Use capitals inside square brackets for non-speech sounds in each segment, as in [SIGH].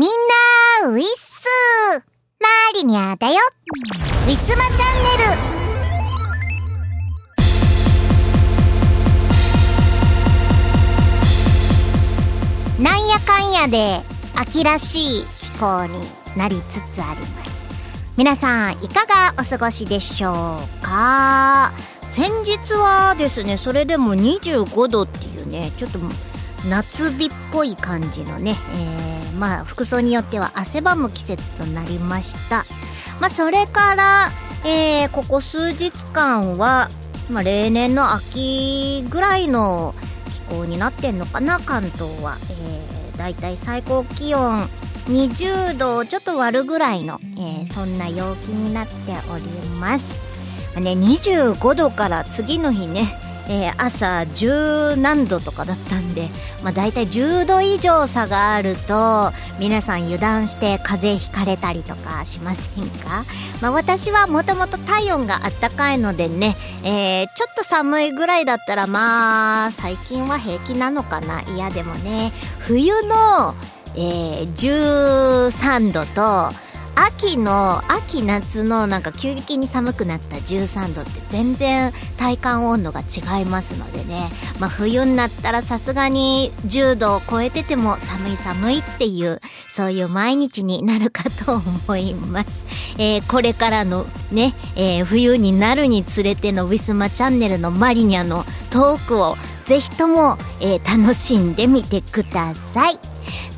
みんな、ウィッスマーリニャだよ。ウィスマチャンネル。なんやかんやで秋らしい気候になりつつあります。皆さんいかがお過ごしでしょうか？先日はですねそれでも25度っていうねちょっと夏日っぽい感じのね、えー、まあ服装によっては汗ばむ季節となりましたまあそれから、えー、ここ数日間は、まあ、例年の秋ぐらいの気候になってんのかな関東は、えー、だいたい最高気温20度ちょっと割るぐらいの、えー、そんな陽気になっております。ね、25度から次の日ねえー、朝十何度とかだったんで、まあ、大体10度以上差があると皆さん油断して風邪ひかれたりとかしませんか、まあ、私はもともと体温があったかいのでね、えー、ちょっと寒いぐらいだったらまあ最近は平気なのかな？いやでもね冬の、えー、13度と秋の秋夏のなんか急激に寒くなった13度って全然体感温度が違いますのでね、まあ、冬になったらさすがに10度を超えてても寒い寒いっていうそういう毎日になるかと思います、えー、これからのね、えー、冬になるにつれてのウィスマチャンネルのマリニャのトークをぜひとも、えー、楽しんでみてください。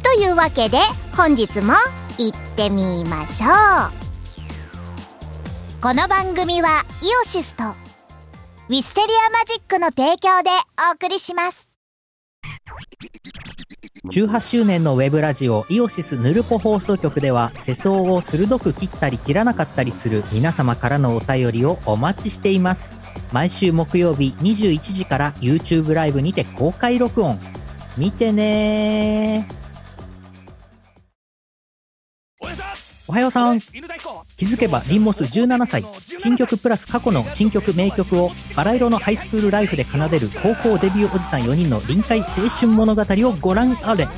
というわけで本日も行ってみましょう。この番組はイオシスとウィステリアマジックの提供でお送りします。18周年のウェブラジオイオシスヌルポ放送局では世相を鋭く切ったり切らなかったりする皆様からのお便りをお待ちしています。毎週木曜日21時から YouTube ライブにて公開録音。見てねおはようさん。気づけばリンモス17歳。新曲プラス過去の新曲名曲をバラ色のハイスクールライフで奏でる高校デビューおじさん4人の臨海青春物語をご覧あれ。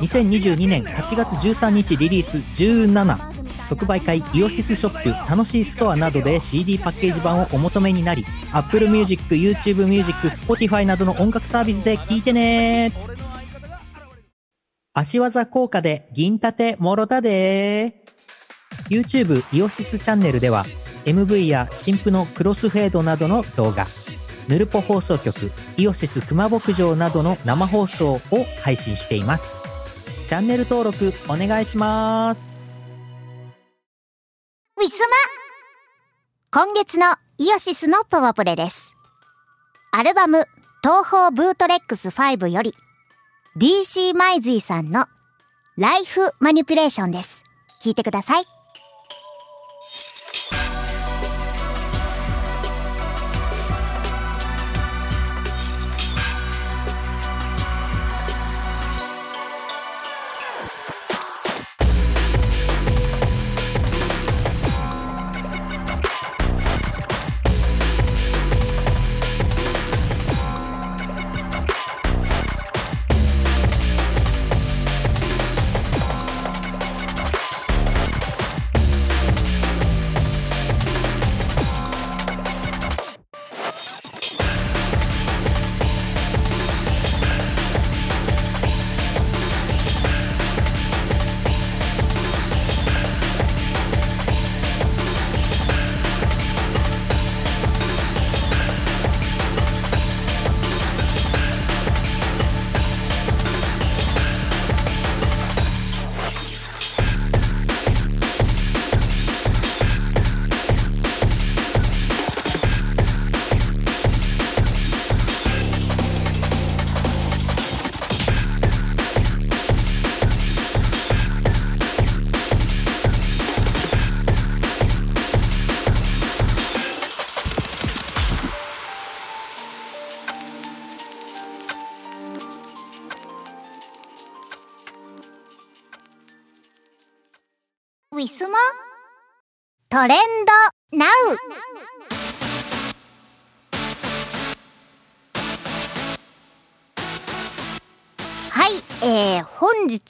2022年8月13日リリース17即売会イオシスショップ楽しいストアなどで CD パッケージ版をお求めになり Apple Music、YouTube Music、Spotify などの音楽サービスで聴いてね。足技効果で銀盾もろたで。YouTube イオシスチャンネルでは MV や新婦のクロスフェードなどの動画ヌルポ放送局イオシス熊牧場などの生放送を配信しています。チャンネル登録お願いします。ウィスマ。今月のイオシスのパワープレです。アルバム東方ブートレックス5より DC マイズイさんのライフマニピュレーションです。聞いてください。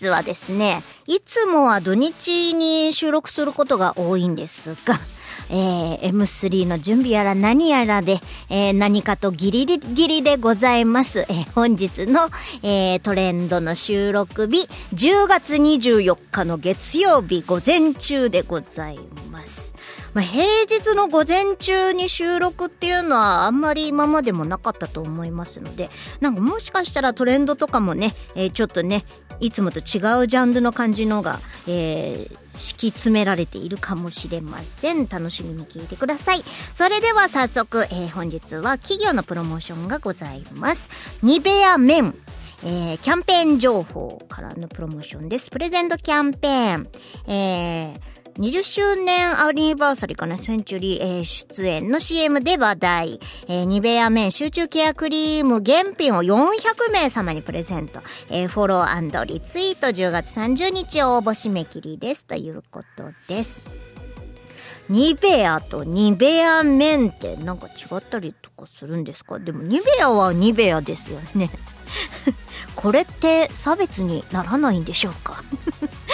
日はですね、いつもは土日に収録することが多いんですが、えー、M3 の準備やら何やらで、えー、何かとギリギリでございます。えー、本日の、えー、トレンドの収録日、10月24日の月曜日午前中でございます。まあ、平日の午前中に収録っていうのはあんまり今までもなかったと思いますので、なんかもしかしたらトレンドとかもね、えー、ちょっとね、いつもと違うジャンルの感じのが、えー、敷き詰められているかもしれません。楽しみに聞いてください。それでは早速、えー、本日は企業のプロモーションがございます。ニベアメン。えー、キャンペーン情報からのプロモーションです。プレゼントキャンペーン。えー20周年アニバーサリーかな、センチュリー、えー、出演の CM で話題、えー、ニベアメン集中ケアクリーム原品を400名様にプレゼント、えー、フォローリツイート10月30日応募締め切りです。ということです。ニベアとニベアメンってなんか違ったりとかするんですか？でもニベアはニベアですよね。[LAUGHS] これって差別にならないんでしょうか？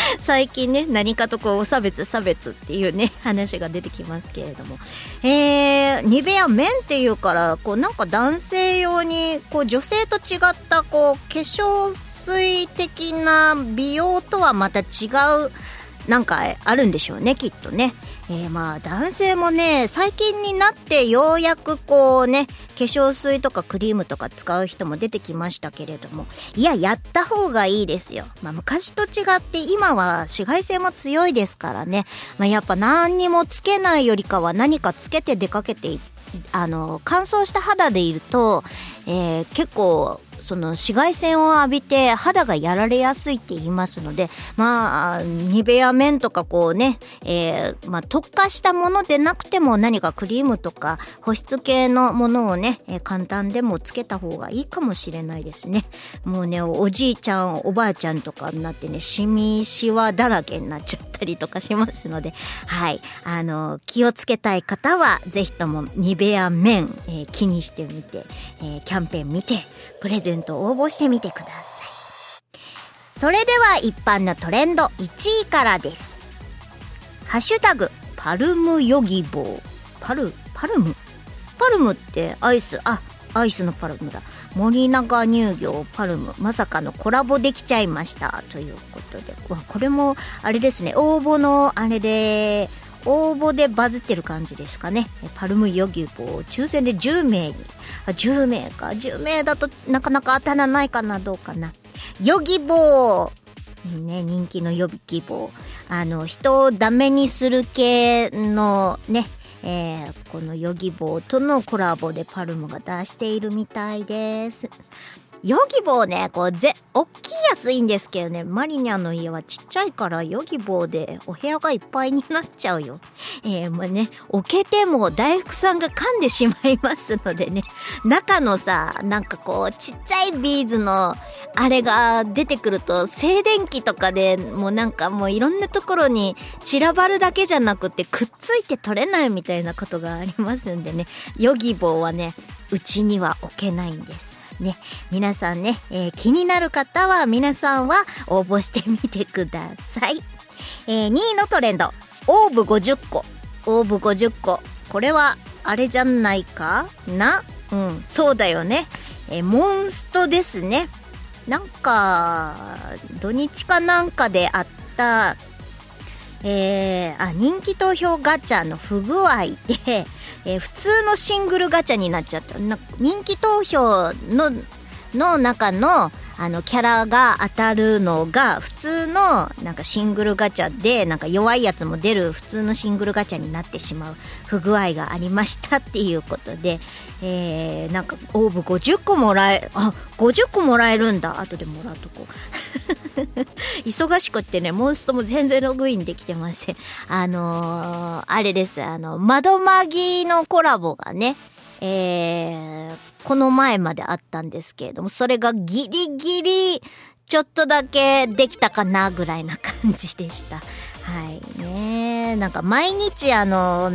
[LAUGHS] 最近ね何かとこう差別差別っていうね話が出てきますけれどもえー、ニベアメンっていうからこうなんか男性用にこう女性と違ったこう化粧水的な美容とはまた違うなんかあるんでしょうねきっとね。えー、まあ男性もね最近になってようやくこうね化粧水とかクリームとか使う人も出てきましたけれどもいややった方がいいですよ、まあ、昔と違って今は紫外線も強いですからね、まあ、やっぱ何にもつけないよりかは何かつけて出かけてあの乾燥した肌でいると、えー、結構その紫外線を浴びて肌がやられやすいって言いますので、まあ、ニベア面とかこうね、えー、まあ、特化したものでなくても何かクリームとか保湿系のものをね、えー、簡単でもつけた方がいいかもしれないですね。もうね、おじいちゃん、おばあちゃんとかになってね、シミシワだらけになっちゃったりとかしますので、はい。あの、気をつけたい方は、ぜひともニベア面、えー、気にしてみて、えキャンペーン見て、プレゼント応募してみてください。それでは一般のトレンド1位からです。ハッシュタグ、パルムヨギボー。パル、パルム？パルムってアイス、あ、アイスのパルムだ。森永乳業パルム、まさかのコラボできちゃいました。ということで。わ、これも、あれですね、応募のあれで、応募でバズってる感じですかね。パルムヨギボー、抽選で10名に。あ、10名か。10名だとなかなか当たらないかな、どうかな。ヨギボー。ね、人気のヨギボー。あの、人をダメにする系のね、えー、このヨギボーとのコラボでパルムが出しているみたいです。ヨギボーね、こう、ぜ、おっきいやついいんですけどね、マリニャの家はちっちゃいからヨギボーでお部屋がいっぱいになっちゃうよ。えー、もうね、置けても大福さんが噛んでしまいますのでね、中のさ、なんかこう、ちっちゃいビーズの、あれが出てくると、静電気とかでもうなんかもういろんなところに散らばるだけじゃなくて、くっついて取れないみたいなことがありますんでね、ヨギボーはね、うちには置けないんです。ね、皆さんね、えー、気になる方は皆さんは応募してみてください。えー、2位のトレンド、オーブ50個。オーブ50個。これは、あれじゃないか？な？うん、そうだよね。えー、モンストですね。なんか、土日かなんかであった、えー、あ、人気投票ガチャの不具合で、[LAUGHS] えー、普通のシングルガチャになっちゃった。人気投票のの中のあのキャラが当たるのが普通のなんかシングルガチャでなんか弱いやつも出る普通のシングルガチャになってしまう不具合がありましたっていうことで、[LAUGHS] えー、なんかオーブ50個もらえあ50個もらえるんだ。後でもらうとこ [LAUGHS] 忙しくってねモンストも全然ログインできてません。あのー、あれです。あの窓マギのコラボがねえー、この前まであったんですけれども、それがギリギリ、ちょっとだけできたかなぐらいな感じでした。[LAUGHS] はい。ねなんか毎日あの、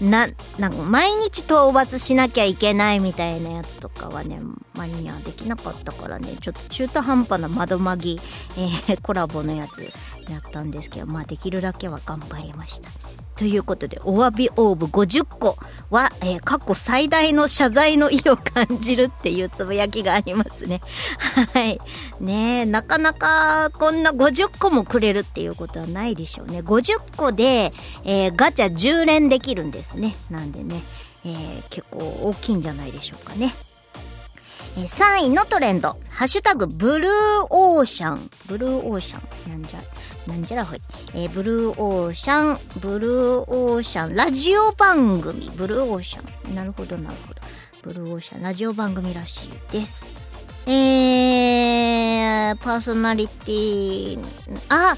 な、なんか毎日討伐しなきゃいけないみたいなやつとかはね、マリにはできなかったからね、ちょっと中途半端な窓マギ、えー、コラボのやつやったんですけど、まあできるだけは頑張りました。ということで、お詫びオーブ50個は、えー、過去最大の謝罪の意を感じるっていうつぶやきがありますね。[LAUGHS] はい。ねえ、なかなかこんな50個もくれるっていうことはないでしょうね。50個で、えー、ガチャ10連できるんですね。なんでね、えー、結構大きいんじゃないでしょうかね。え、3位のトレンド、ハッシュタグ、ブルーオーシャン。ブルーオーシャン。なんじゃ、なんじゃらほい。えー、ブルーオーシャン、ブルーオーシャン、ラジオ番組、ブルーオーシャン。なるほど、なるほど。ブルーオーシャン、ラジオ番組らしいです。えー、パーソナリティ、あ、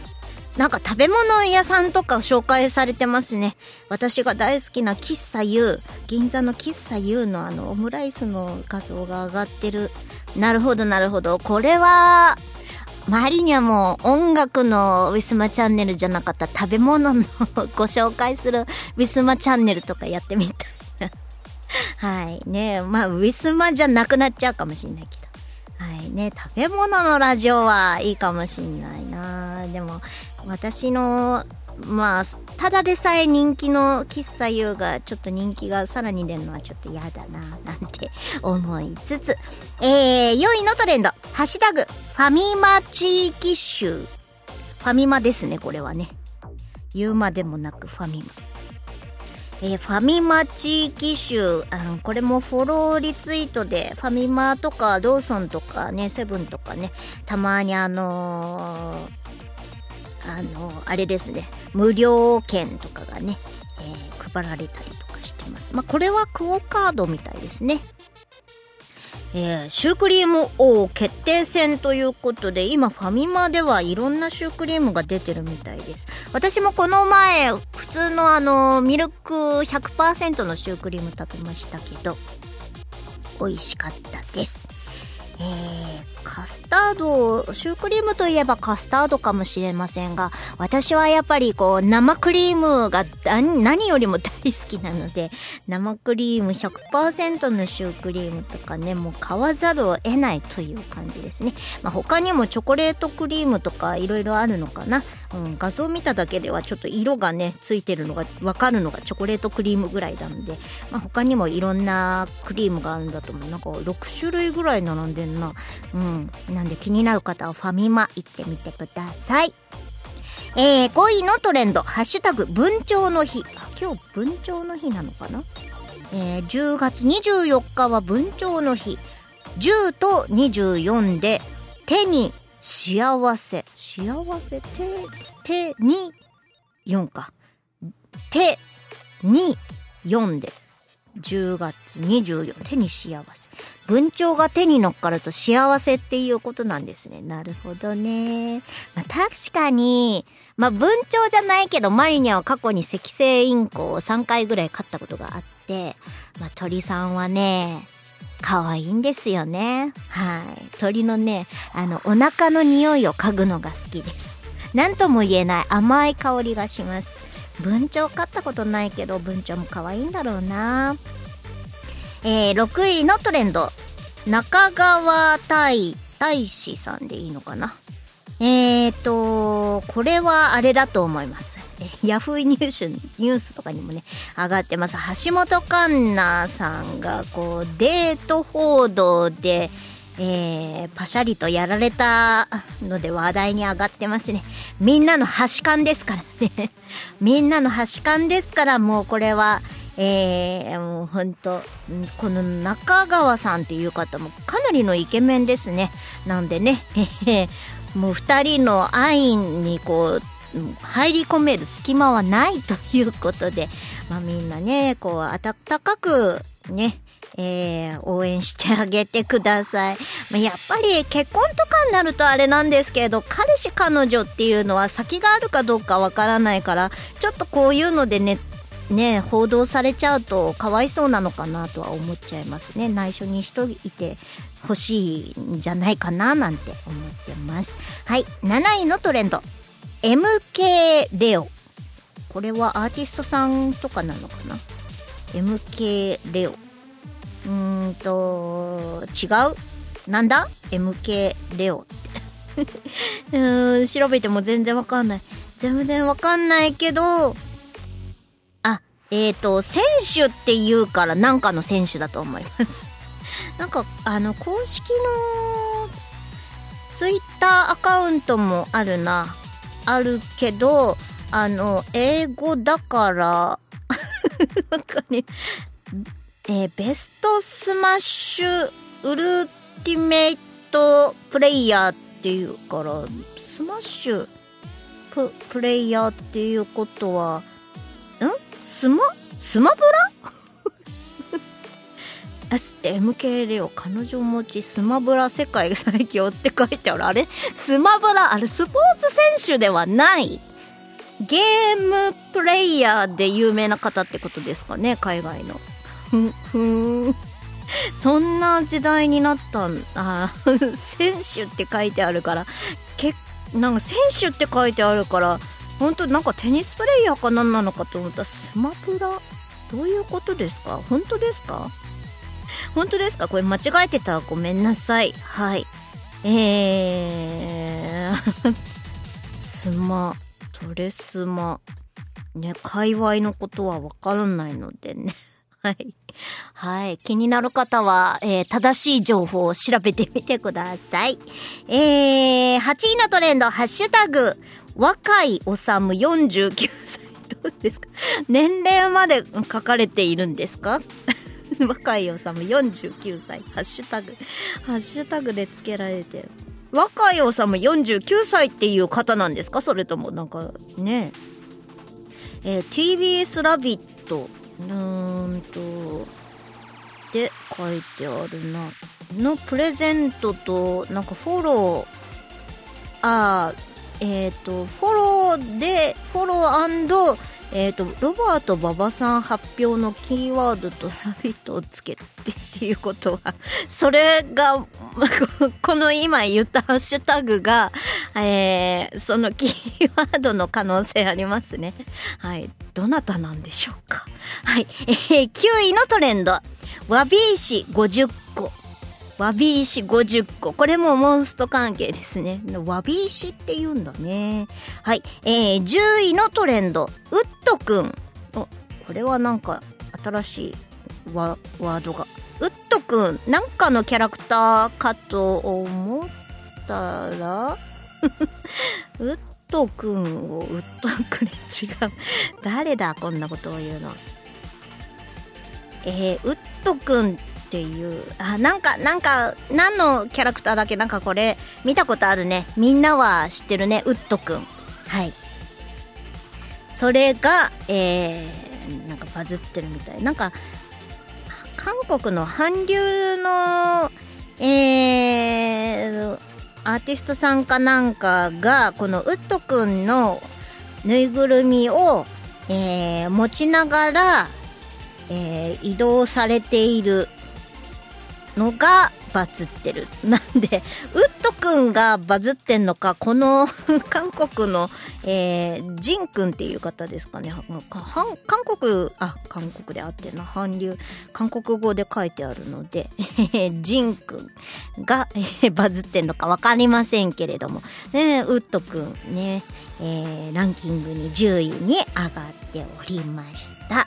なんか食べ物屋さんとか紹介されてますね。私が大好きな喫茶 U、銀座の喫茶 U のあのオムライスの画像が上がってる。なるほど、なるほど。これは、周りにはもう音楽のウィスマチャンネルじゃなかった食べ物のご紹介するウィスマチャンネルとかやってみたい。[LAUGHS] はい。ねまあウィスマじゃなくなっちゃうかもしんないけど。はい。ね食べ物のラジオはいいかもしんないな。でも私のまあただでさえ人気の喫茶優がちょっと人気がさらに出るのはちょっと嫌だななんて思いつつ。えー、4位のトレンド。ハッシュタグファミマ地域集。ファミマですねこれはね。言うまでもなくファミマ。えー、ファミマ地域集、あこれもフォローリツイートで、ファミマとかローソンとかね、セブンとかね、たまにあのーあのあれですね。無料券とかがね、えー、配られたりとかしてます。まあこれはクオカードみたいですね。えー、シュークリーム王決定戦ということで今ファミマではいろんなシュークリームが出てるみたいです。私もこの前普通のあのミルク100%のシュークリーム食べましたけど美味しかったです。えー、カスタード、シュークリームといえばカスタードかもしれませんが、私はやっぱりこう、生クリームが何よりも大好きなので、生クリーム100%のシュークリームとかね、もう買わざるを得ないという感じですね。まあ、他にもチョコレートクリームとかいろいろあるのかな。うん、画像見ただけではちょっと色がね、ついてるのがわかるのがチョコレートクリームぐらいなので、まあ、他にもいろんなクリームがあるんだと思う。なんか6種類ぐらい並んでんな。うん。なんで気になる方はファミマ行ってみてください。えー、5位のトレンド、ハッシュタグ、文鳥の日。今日文鳥の日なのかな？えー、10月24日は文鳥の日。10と24で、手に幸せ。幸せ、手、手に4か。手に4で、10月24、手に幸せ。文鳥が手に乗っかると幸せっていうことなんですね。なるほどね。まあ、確かに、まあ、文鳥じゃないけど、マリニャは過去に赤星インコを3回ぐらい飼ったことがあって、まあ、鳥さんはね、可愛いんですよね。はい。鳥のね、あの、お腹の匂いを嗅ぐのが好きです。なんとも言えない甘い香りがします。文鳥飼ったことないけど、文鳥も可愛いんだろうな。えー、6位のトレンド。中川大大使さんでいいのかな。えーとこれはあれだと思います。ヤフーニュースニュースとかにもね上がってます。橋本環奈さんがこうデート報道でえー、パシャリとやられたので話題に上がってますね。みんなの端感ですからね。[LAUGHS] みんなの端感ですからもうこれはえー、もうほんとこの中川さんっていう方もかなりのイケメンですねなんでね、えー、もう2人の愛にこう入り込める隙間はないということで、まあ、みんなねこう温かくねえー、応援してあげてください。[LAUGHS] まあ、やっぱり結婚とかになるとあれなんですけど、彼氏彼女っていうのは先があるかどうかわからないから、ちょっとこういうのでね、ね報道されちゃうとかわいそうなのかなとは思っちゃいますね。内緒にしといてほしいんじゃないかななんて思ってます。はい。7位のトレンド。MK レオ。これはアーティストさんとかなのかな？MK レオ。うーんと違う？なんだ？MK レオって。[LAUGHS] うーん調べても全然わかんない。全然わかんないけどあえっ、ー、と選手って言うからなんかの選手だと思います。[LAUGHS] なんかあの公式のツイッターアカウントもあるな。あるけどあの英語だから [LAUGHS] なんかねえー、 Best Smash Ultimate Player っていうからスマッシュプ Player っていうことはん？スマスマブラ？MK レオ彼女持ちスマブラ世界最強って書いてある。あれ？スマブラ？あれスポーツ選手ではない。ゲームプレイヤーで有名な方ってことですかね海外の。ふんそんな時代になったんあ [LAUGHS] 選手って書いてあるから。けなんか選手って書いてあるから本当なんかテニスプレイヤーか何なのかと思った。らスマブラ？どういうことですか？本当ですか？本当ですか？これ間違えてた？らごめんなさい。はい。えー。[LAUGHS] スマトレスマ。ね界隈のことはわからないのでね。はい。はい。気になる方は、えー、正しい情報を調べてみてください。えー、8位のトレンド、ハッシュタグ、若いおさむ49歳。どうですか？年齢まで書かれているんですか？[LAUGHS] 若いおさむ49歳。ハッシュタグ。ハッシュタグで付けられてる。若いおさむ49歳っていう方なんですか？それともなんかねえー、TBS ラビットうーんとで書いてあるな。のプレゼントとなんかフォローあえっ、ー、とフォローでフォローえっ、ー、とロバート馬場さん発表のキーワードと「ラビット!」をつけてっていうことはそれが [LAUGHS] この今言ったハッシュタグが、えー、そのキーワードの可能性ありますね。はい。どなたなんでしょうか。はい、えー、9位のトレンド。わび石50個わび石50個。これもモンスト関係ですね。わび石って言うんだね。はい。えー、10位のトレンド。ウッドくん。お、これはなんか新しいワワードが。ウッドくん。なんかのキャラクターかと思ったら [LAUGHS] ウッドくんをウッドくれ違う。誰だこんなことを言うの。えー、ウッドくんっていう。あなんかなんか何のキャラクターだっけなんかこれ見たことあるね。みんなは知ってるね。ウッドくんはい。それがえー、なんかバズってるみたい。なんか韓国の韓流のえー、アーティストさんかなんかがこのウッドくんのぬいぐるみを、えー、持ちながら、えー、移動されている。のがバズってる。[LAUGHS] なんで、ウッドくんがバズってんのか、この [LAUGHS] 韓国の、えー、ジンくんっていう方ですかね。韓国、あ、韓国であってな、韓流、韓国語で書いてあるので、[LAUGHS] ジンくんが、えー、バズってんのかわかりませんけれども、ね、ウッドくんね、えー、ランキングに10位に上がっておりました。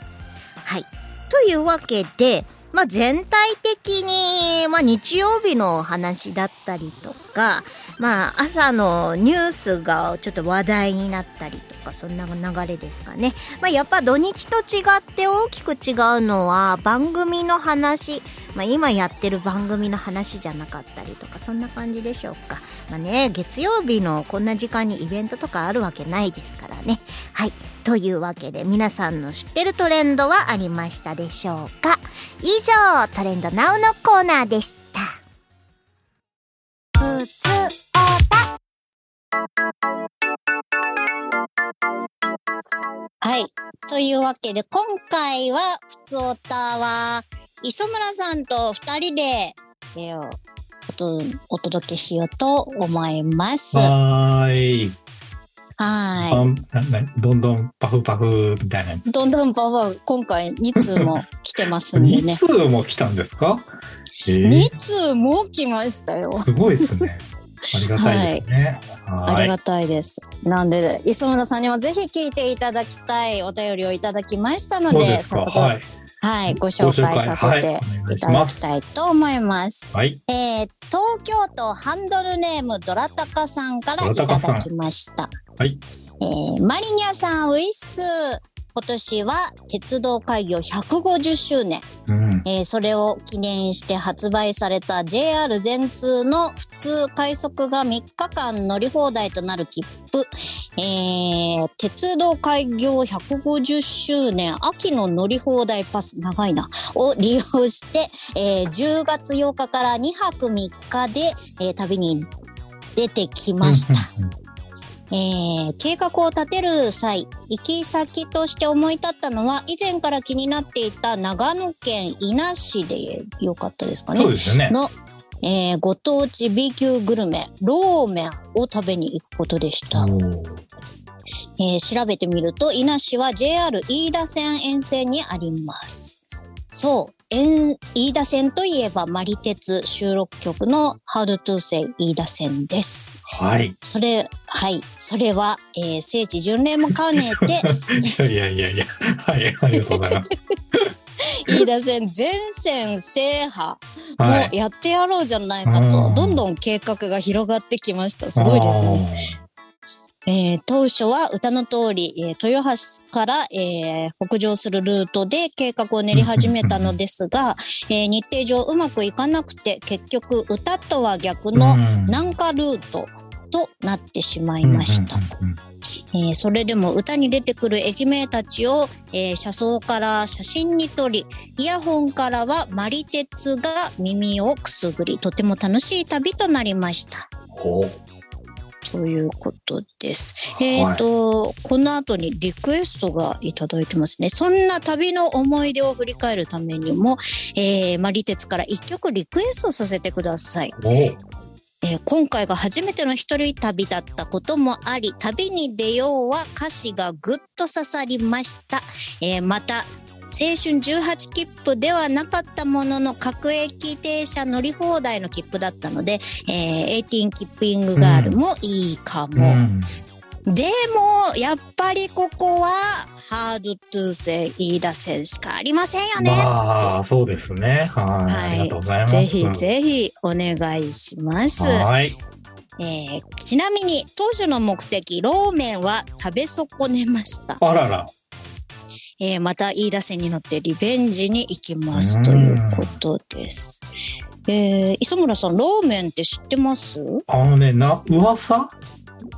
はい。というわけで、まあ、全体的に、まあ、日曜日の話だったりとか、まあ、朝のニュースがちょっと話題になったりとか、そんな流れですかね。まあ、やっぱ土日と違って大きく違うのは、番組の話、まあ、今やってる番組の話じゃなかったりとか、そんな感じでしょうか。まあね、月曜日のこんな時間にイベントとかあるわけないですからね。はい。というわけで、皆さんの知ってるトレンドはありましたでしょうか？以上、トレンドナウのコーナーでした。ふつおた。はい。というわけで、今回は、ふつおたは、磯村さんと二人で、えー、おお届けしようと思います。はい。はななどんどんパフパフみたいなやい。つ。どんどんパパ、今回2通も来てますんで2ね。[LAUGHS] 通も来たんですか？えー2通も来ましたよ。すごいですね。[LAUGHS] ありがたいですね。はい。ありがたいです。なんで、磯村さんにもぜひ聞いていただきたいお便りをいただきましたので、そうですか。早速、はい。はい、ご紹介させていただきたいと思います。はい。えー、東京都ハンドルネームドラタカさんからいただきました。はい。えー、マリニャさん、ウィッス。今年は鉄道開業150周年。うん。えーそれを記念して発売された JR 全通の普通快速が3日間乗り放題となる切符、えー鉄道開業150周年秋の乗り放題パス長いなを利用して、えー10月8日から2泊3日で、えー旅に出てきました。えー計画を立てる際、行き先として思い立ったのは、以前から気になっていた長野県伊那市でよかったですかねそう。ですよね。の、えーご当地 B 級グルメ、ローメンを食べに行くことでした。えー調べてみると、伊那市は JR 飯田線沿線にあります。そう、円飯田線といえば、マリ鉄収録曲の How to Say 飯田線です。はい。それ、はい、それは、えー聖地巡礼も兼ねて、[LAUGHS] いやいやいやいや。はい。ありがとうございます。[LAUGHS] 飯田線全線制覇はい。もやってやろうじゃないかと、うんどんどん計画が広がってきました。すごいですね。えー当初は歌の通り、えー豊橋から、えー北上するルートで計画を練り始めたのですが、えー日程上うまくいかなくて結局歌とは逆のうん南下ルートとなってしまいました。えーそれでも歌に出てくる駅名たちを、えー車窓から写真に撮り、イヤホンからはマリ鉄が耳をくすぐり、とても楽しい旅となりました。ということです。えっ、と、この後にリクエストがいただいてますね。そんな旅の思い出を振り返るためにも、えーマリ鉄から一曲リクエストさせてください。えー今回が初めての一人旅だったこともあり、旅に出ようは歌詞がぐっと刺さりました。えーまた、青春18切符ではなかったものの各駅停車乗り放題の切符だったので、えー、18キッピングガールもいいかうも。ん。でも、やっぱりここは、ハードトゥーセイ飯田線しかありませんよね。まあ、そうですね。はい。はいありがとうございます。ぜひぜひお願いします。はい。えーちなみに当初の目的ローメンは食べ損ねました、あらら。えーまた飯田線に乗ってリベンジに行きますうんということです、えー磯村さんローメンって知ってます？あのね、な、噂？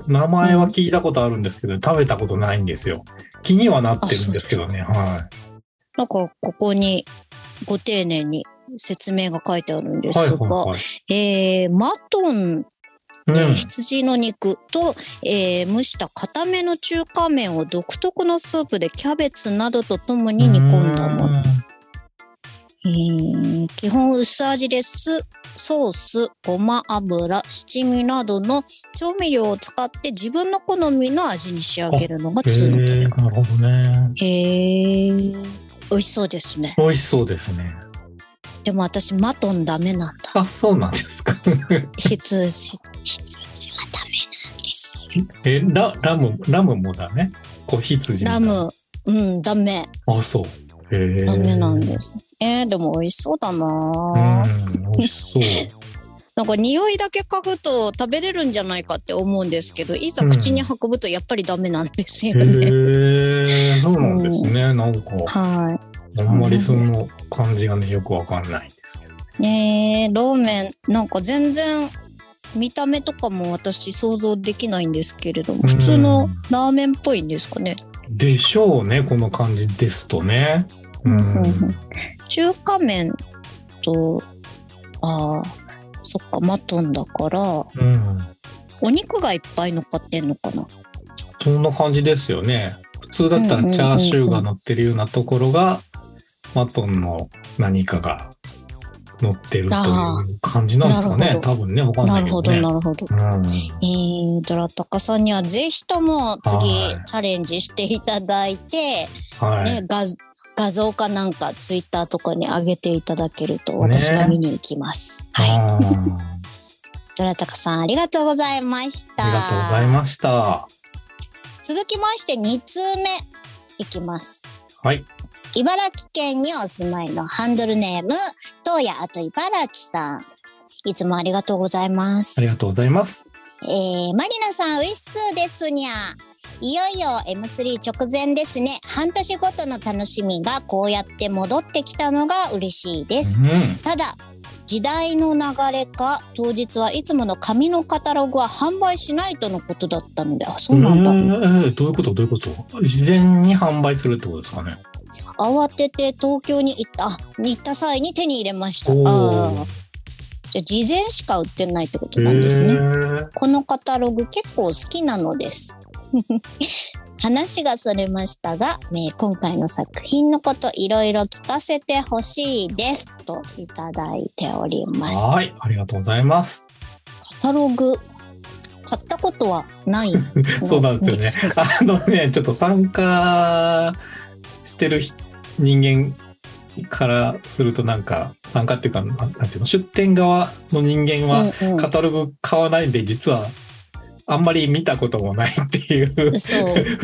名前は聞いたことあるんですけど、食べたことないんですよ。気にはなってるんですけどね。はなんかここにご丁寧に説明が書いてあるんでい。はいすが、はいはい。えーマトンう羊の肉と、えー蒸した固めの中華麺を独特のスープでキャベツなどとともに煮込んだもの。うんえー基本薄味です。ソース、ごま油、七味などの調味料を使って自分の好みの味に仕上げるのがへ通の食べえ、方。なるほどね。へー美味しそうですね。美味しそうですね。でも私マトンダメなんだ。あ、そうなんですか。羊、羊はダメなんですよ。え、ラ、ラム、ラムもダメ？子羊もラム、うん、ダメ。あ、そう。へえ。ダメなんです。えー、でも美味しそうだう。なん美味しそう。[LAUGHS] なんか匂いだけ嗅ぐと食べれるんじゃないかって思うんですけど、いざ口に運ぶとやっぱりダメなんですよへね。え、そうなんですね。なんか、はい。あんまりその感じがね、よくわかんないんですけど。ねえ、ローメン、なんか全然見た目とかも私想像できないんですけれども、うん普通のラーメンっぽいんですかね。でしょうね、この感じですとね。うん。うんうん中華麺と、ああ、そっか、マトンだから、うん。お肉がいっぱい乗っかってんのかな？そんな感じですよね。普通だったらチャーシューが乗ってるようなところが、マトンの何かが乗ってるという感じなんですかね。なるほ多分ね、わかんなないるほど、けどね。なるほど。うん。えー、ドラタカさんにはぜひとも次はいチャレンジしていただいて、はい。ね、画画像かなんかツイッターとかに上げていただけると私が見に行きます。はい。あードラタカさんありがとうございました。ありがとうございました。続きまして2通目いきます。はい。茨城県にお住まいのハンドルネーム、東野あと茨城さん。いつもありがとうございますあ。りがとうございます。えー、マリナさん、ウィッスーですにゃ。いよいよ M3 直前ですね。半年ごとの楽しみがこうやって戻ってきたのが嬉しいです。うん。ただ、時代の流れか、当日はいつもの紙のカタログは販売しないとのことだったので、あ、そうなんだ。えーどういうこと？どういうこと？事前に販売するってことですかね。慌てて東京に行った、あ行った際に手に入れました。あーじゃあ事前しか売ってないってことなんですね。このカタログ結構好きなのです。[LAUGHS] 話がそれましたが、ね今回の作品のこといろいろ聞かせてほしいですといただいております。はい。ありがとうございます。カタログ買ったことはないの [LAUGHS] そうなんですよね。があのね、ちょっと参加してる人人間からするとなんか、参加っていうか、なんていうの、出店側の人間はカタログ買わないんで、実はあんまり見たこともないっていう、[LAUGHS] 不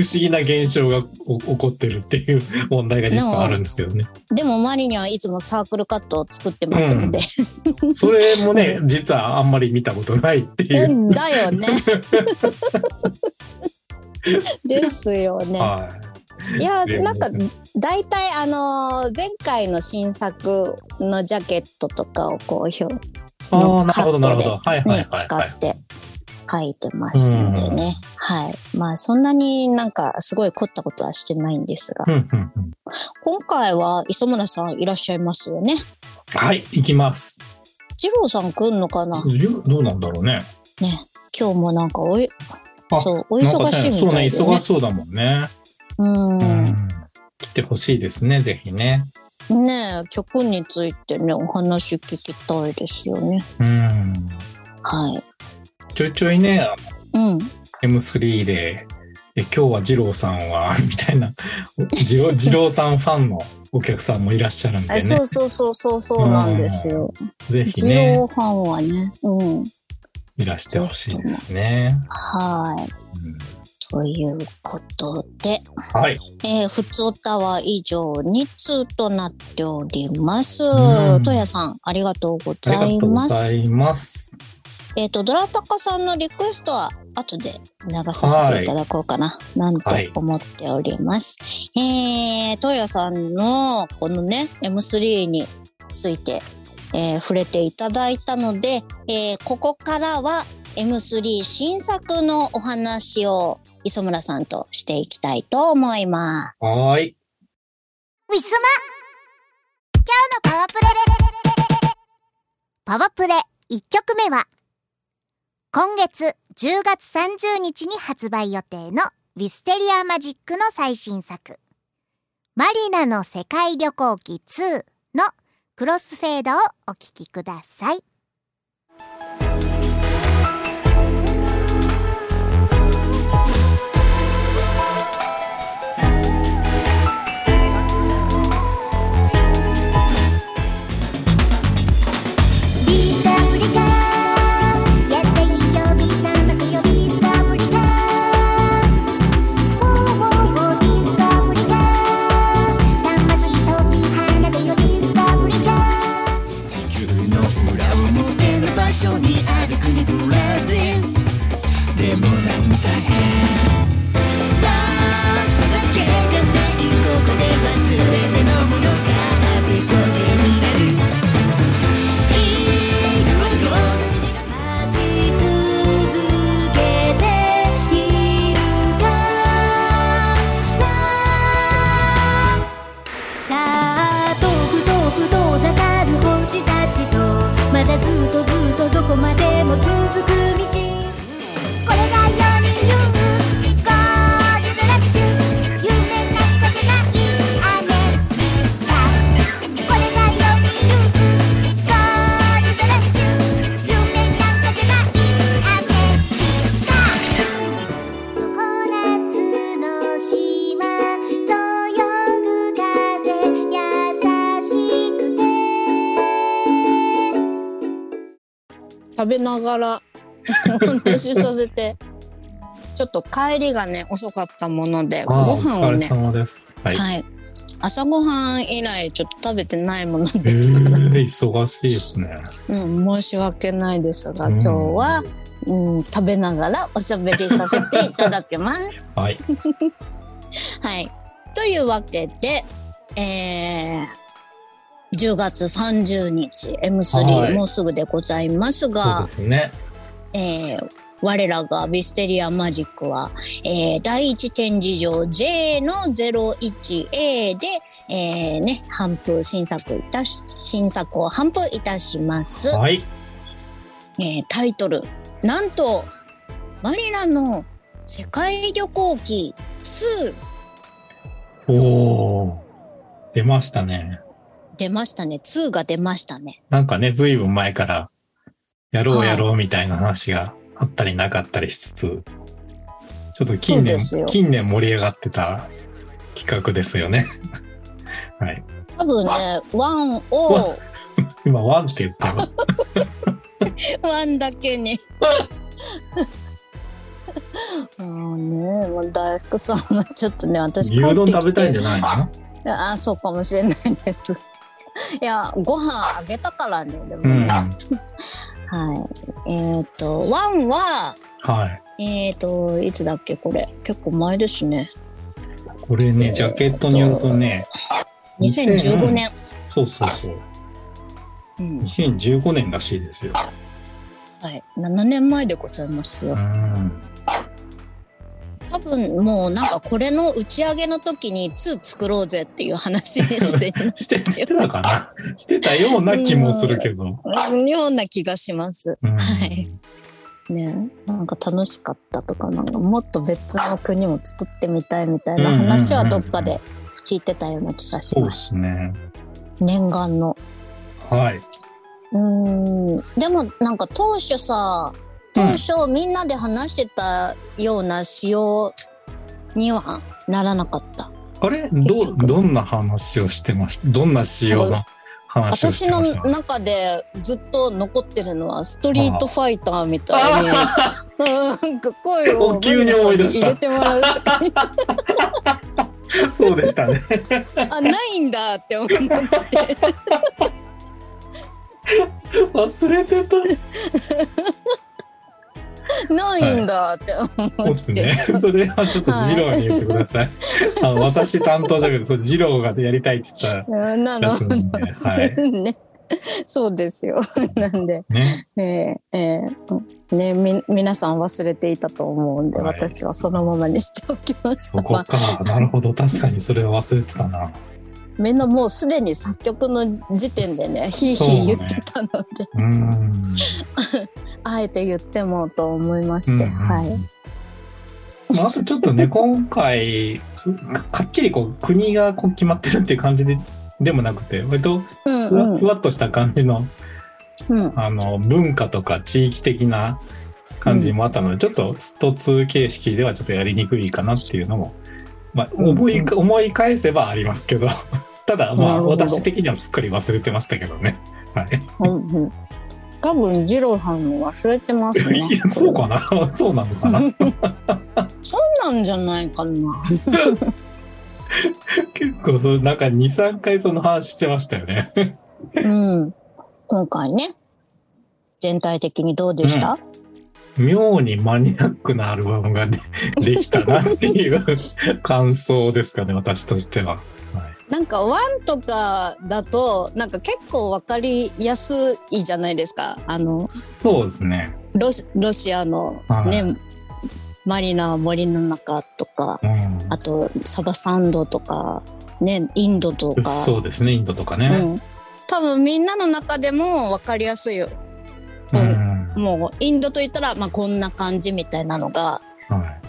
思議な現象がお起こってるっていう [LAUGHS] 問題が実はあるんですけどね。でもマリにはいつもサークルカットを作ってますので、それもね、実はあんまり見たことないっていうう。ん、だよね。[LAUGHS] ですよね。はいいませなんか大体あのー前回の新作のジャケットとかをこう表ああ、なるほど、なるほど。カッはいはいねはいはい。使って書いてますんでね。はい。まあそんなになんかすごい凝ったことはしてないんですが、今回は磯村さんいらっしゃいますよね。はい、行きます。二郎さん来んのかな？どうなんだろうね。ね。今日もなんかおい、あそう、お忙しいみたいでそうね、忙ねし。そうだもんね。うん。うん。来てほしいですね、ぜひね。ねえ、曲についてね、お話聞きたいですよね。うん。はい。ちょいちょいね、あうん。の M3 で、え今日は二郎さんは、[LAUGHS] みたいな、二郎二郎さんファンのお客さんもいらっしゃるんでね。あそうそうそうそうそうなんですよ。ぜひ二ね郎、ファンはね。うん。いらしてほしいですね。はい。うんということで、はい。えー、ふつおたは以上2通となっております。うんとやさん、ありがとうごありがとうごます。ざいます。えっ、と、ドラタカさんのリクエストは後で流させていただこうかな、なんてはい思っております。えー、トヤさんのこのね、M3 について、えー触れていただいたので、えーここからは M3 新作のお話を磯村さんとしていきたいと思います。はーい。ウィスマ今日のパワープレパワープレ1曲目は今月10月30日に発売予定のウィステリアマジックの最新作マリナの世界旅行記2のクロスフェードをお聴きください。食べながらお話しさせてちょっと帰りがね遅かったものでご飯をね。はい。はい朝ごはん以来ちょっと食べてないものえですから、ー、忙しいですね。うん、申し訳ないですがうん今日は、うん、食べながらおしゃべりさせていただきます。はい。[LAUGHS] はい。というわけで、えー、10月30日 M3、はいもうすぐでございますそうがで、すね。えー我らがビステリアマジックは、えー第一展示場 J の 01A で、えーね、頒布、新作いたし、新作を頒布いたします。はい。えータイトル、なんと、マリラの世界旅行記2おお。出ましたね。出ましたね。2が出ましたね。なんかね、ずいぶん前から、やろうはいやろうみたいな話があったりなかったりしつつ、ちょっと近年近年盛り上がってた企画ですよね。[LAUGHS] はい。多分ね、1を、今、ワンって言ったよ。[LAUGHS] 1だけに。[LAUGHS] もうね、もう大福さんはちょっとね、私牛丼食べたいんじゃゃないの？ああ、そうかもしれないです。[LAUGHS] いや、ご飯あげたからね、でもうん。ね。ははい。えっ、と、1は、い。えっ、と、いつだっけ、これ。結構前ですね。これね、ジャケットによるとね、2015年。そうそうそう。うん。2015年らしいですよ。はい。7年前でございますよう。ん。多分もうなんかこれの打ち上げの時に2作ろうぜっていう話にすでになっして、[LAUGHS] してたかな？[LAUGHS] してたような気もするけど。るような気がします。うんはい。ねなんか楽しかったとか、なんかもっと別の国も作ってみたいみたいな話はどっかで聞いてたような気がしそうでます。すね。念願の。はい。うーん。でもなんか当初さ、当初みんなで話してたような仕様にはならなかった。あれ？ど、どんな話をしてましたどんな仕様の話をし私のてました中でずっと残ってるのはストリートファイターみたいに、なんか声をお急に思い出入れてもらうとか、そうでしたね。あ、ないんだって思って。忘れてた。ないんだって思そうって。ですね。[LAUGHS] それはちょっと二郎に言ってください。あの私担当だけど、そう二郎がやりたいって言ったうんなるほど。はい。[LAUGHS] ね。そうですよ。[LAUGHS] なんで、ね。えーえーねみ、皆さん忘れていたと思うんで、はい私はそのままにしておきました。そこまあか。なるほど。確かにそれは忘れてたな。みんなもうすでに作曲の時点でね、ヒーヒー言ってたので。[LAUGHS] あえて言ってもと思いまして、うんうん。はい。まああとちょっとね、今回、そかっきりこう国がこう決まってるっていう感じででもなくて、割とうんふわ,、うん。ふわっとした感じのうん。あの文化とか地域的な感じもあったので、ちょっとスト2形式ではちょっとやりにくいかなっていうのも、まあ、思い,、うん。思い返せばありますけど、ただまあ私的にはすっかり忘れてましたけどね。はい。うんうん多分、二郎さんも忘れてますね [LAUGHS] そうかな [LAUGHS] そうなのかな [LAUGHS] そうなんじゃないかな。結構そう、なんか2、3回その話してましたよね。うん。今回ね、全体的にどうでした、妙にマニアックなアルバムがでできたなっていう感想ですかね、私としては。はい、なんかワンとかだとなんか結構わかりやすいじゃないですか。あのそうですね。ロシロシアのね、はい。マリナ森の中とかうん、あとサバサンドとかねインドとか。そうですね、インドとかね。うん、多分みんなの中でもわかりやすいよ。うん。もうインドといったら、まあ、こんな感じみたいなのがはい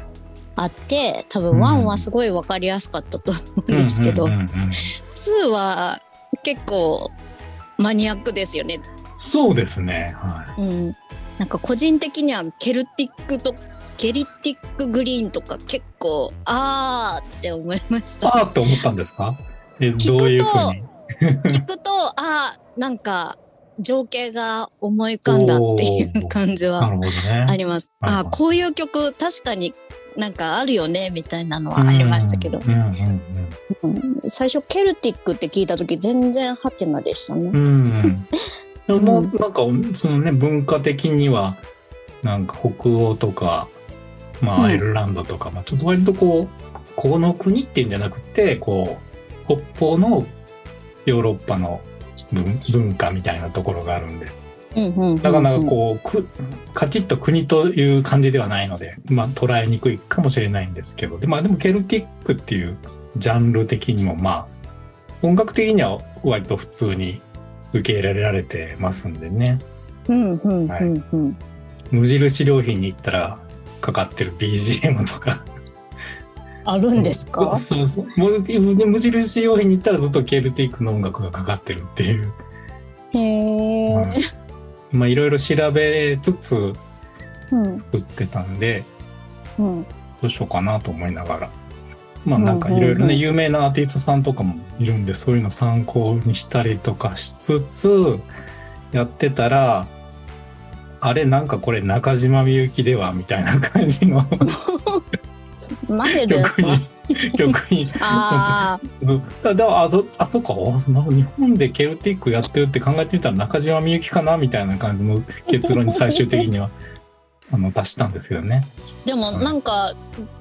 あって多分ワンはすごいわかりやすかったと思うんですけど、うんうんうんうん2は結構マニアックですよねそうですね。はうん、なんか個人的にはケルティックとケリティックグリーンとか結構あーって思いましい。た。ああって思ったんですか？え、どういうふうに？聞くとあーなんか情景が思い浮かんだっていう感じは。あります。はいはいあこういう曲確かになんかあるよねみたいなのはありましたけど、うんうんうん最初ケルティックって聞いた時全然ハテナでしたね。うん。うん。でも、なんか、そのね、文化的には、なんか北欧とか、まうんあ、アイルランドとか、まあ、ちょっと割とこう、この国っていうんじゃなくて、こう、北方のヨーロッパの文文化みたいなところがあるんで、うんうんうんうんなかなかこう、くカチッと国という感じではないので、まあ捉えにくいかもしれないんですけど、でまあでもケルティックっていうジャンル的にもまあ、音楽的には割と普通に受け入れられてますんでね。うんうんうんうん無印良品に行ったらかかってる BGM とか。あるんですか？[LAUGHS] そうそう。もうで無印良品に行ったらずっとケルティックの音楽がかかってるっていう。へえ、うんまあいろいろ調べつつうん。作ってたんで、うん。どうしようかなと思いながら。まあなんかいろいろね、有名なアーティストさんとかもいるんで、そういうの参考にしたりとかしつつ、やってたら、あれなんかこれ中島みゆきではみたいな感じの [LAUGHS] マジですか？曲に。あうんだだからあそ、あ、そっか、日本でケルティックやってるって考えてみたら中島みゆきかな？みたいな感じの結論に最終的には [LAUGHS] あの出したんですけどね。ーでもなんか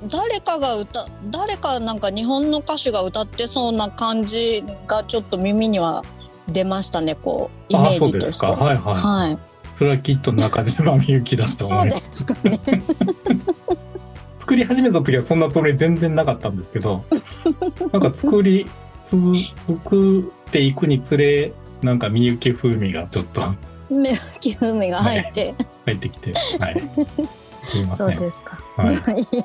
誰かが歌誰かなんか日本の歌手が歌ってそうな感じがちょっと耳には出ましたねこうイメあ、ーそうですか。ジとしてはいはい。はいそれはきっと中島みゆきだとそうで思います。すかね作り始めた時はそんなつもり全然なかったんですけど、[LAUGHS] なんか作り続作っていくにつれ、なんかみゆき風味がちょっと目吹き風が入って、入ってきて、はい。すいません。そうですか、はい。[LAUGHS] い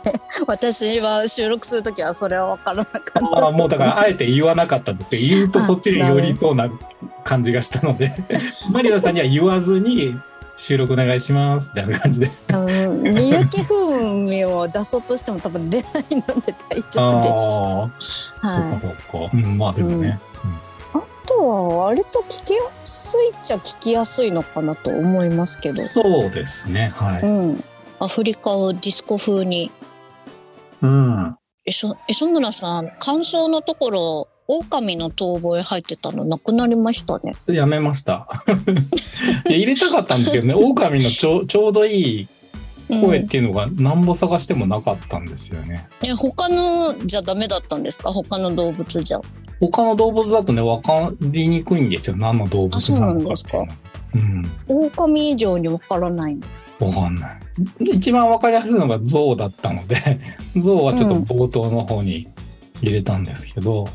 え私は収録する時はそれは分からなかった。ああ、もうだから、あえて言わなかったんですけど、言うとそっちに寄りそうな感じがしたので、マリナさんには言わずに、収録お願いします、みたいな感じで。うんみゆき風味を出そうとしても多分出ないので大丈夫です。ああ、はい。そっかそっか。うん、まあでもね。あとは割と聞きやすいっちゃ聞きやすいのかなと思いますけど。そうですね、はい。うん。アフリカをディスコ風に。うん。磯磯村さん、感想のところ、狼の遠吠え入ってたのなくなりましたね。やめました。[LAUGHS] いや入れたかったんですけどね、[LAUGHS] 狼のちょちょうどいい声っていうのが何ぼ探してもなかったんですよね。え、他のじゃダメだったんですか？他の動物じゃ。他の動物だとね、分かりにくいんですよ。何の動物なのかっていうの。うん。狼以上にわからないの？わかんない。一番わかりやすいのが象だったので、象はちょっと冒頭の方に入れたんですけど、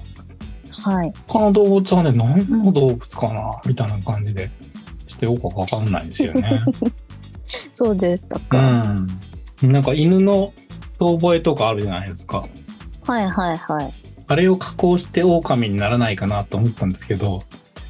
はい。他の動物はね、何の動物かなみたいな感じで、してよくわかんないんですよね。[LAUGHS] そうでしたうか。ん。なんか犬の遠吠えとかあるじゃないですか。はいはいはい。あれを加工して狼にならないかなと思ったんですけど、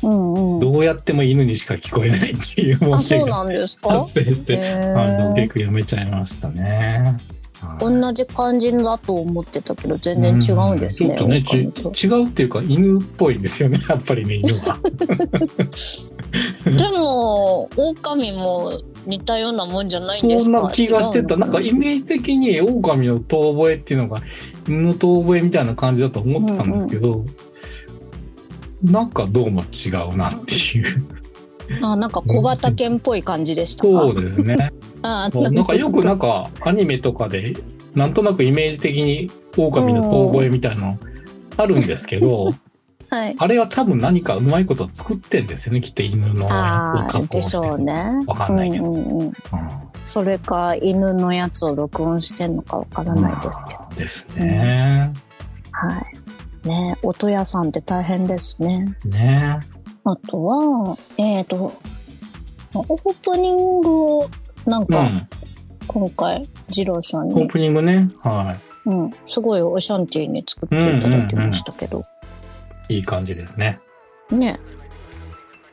うんうん。どうやっても犬にしか聞こえないっていう問あ、題がそうなんですか？発生して、あの結構やめちゃいましたね。はい。同じ感じだと思ってたけど全然違うんですね。ちょっとね違うっていうか犬っぽいんですよねやっぱりね犬はでも狼も似たようなもんじゃないんですか？そんな気がしてた。なんかイメージ的に狼の遠吠えっていうのが犬の遠吠えみたいな感じだと思ってたんですけど、なんかどうも違うなっていう。あなんか小型犬っぽい感じでしたか？そうですねあなんかよくなんかアニメとかでなんとなくイメージ的に狼の遠吠えみたいなのあるんですけど [LAUGHS] はい。あれは多分何かうまいこと作ってんですよねきっと犬のあ加工でしょうね。わかんないけど。うんうんうん、うんそれか犬のやつを録音してんのかわからないですけど、まあですね。はい。ね音屋さんって大変ですね。ね。あとはえっ、とオープニングをなんかうん。今回二郎さんオーに、プニングね。はうん、すごいオシャンティーに作っていただきましたけど、い。いい感じですね。ね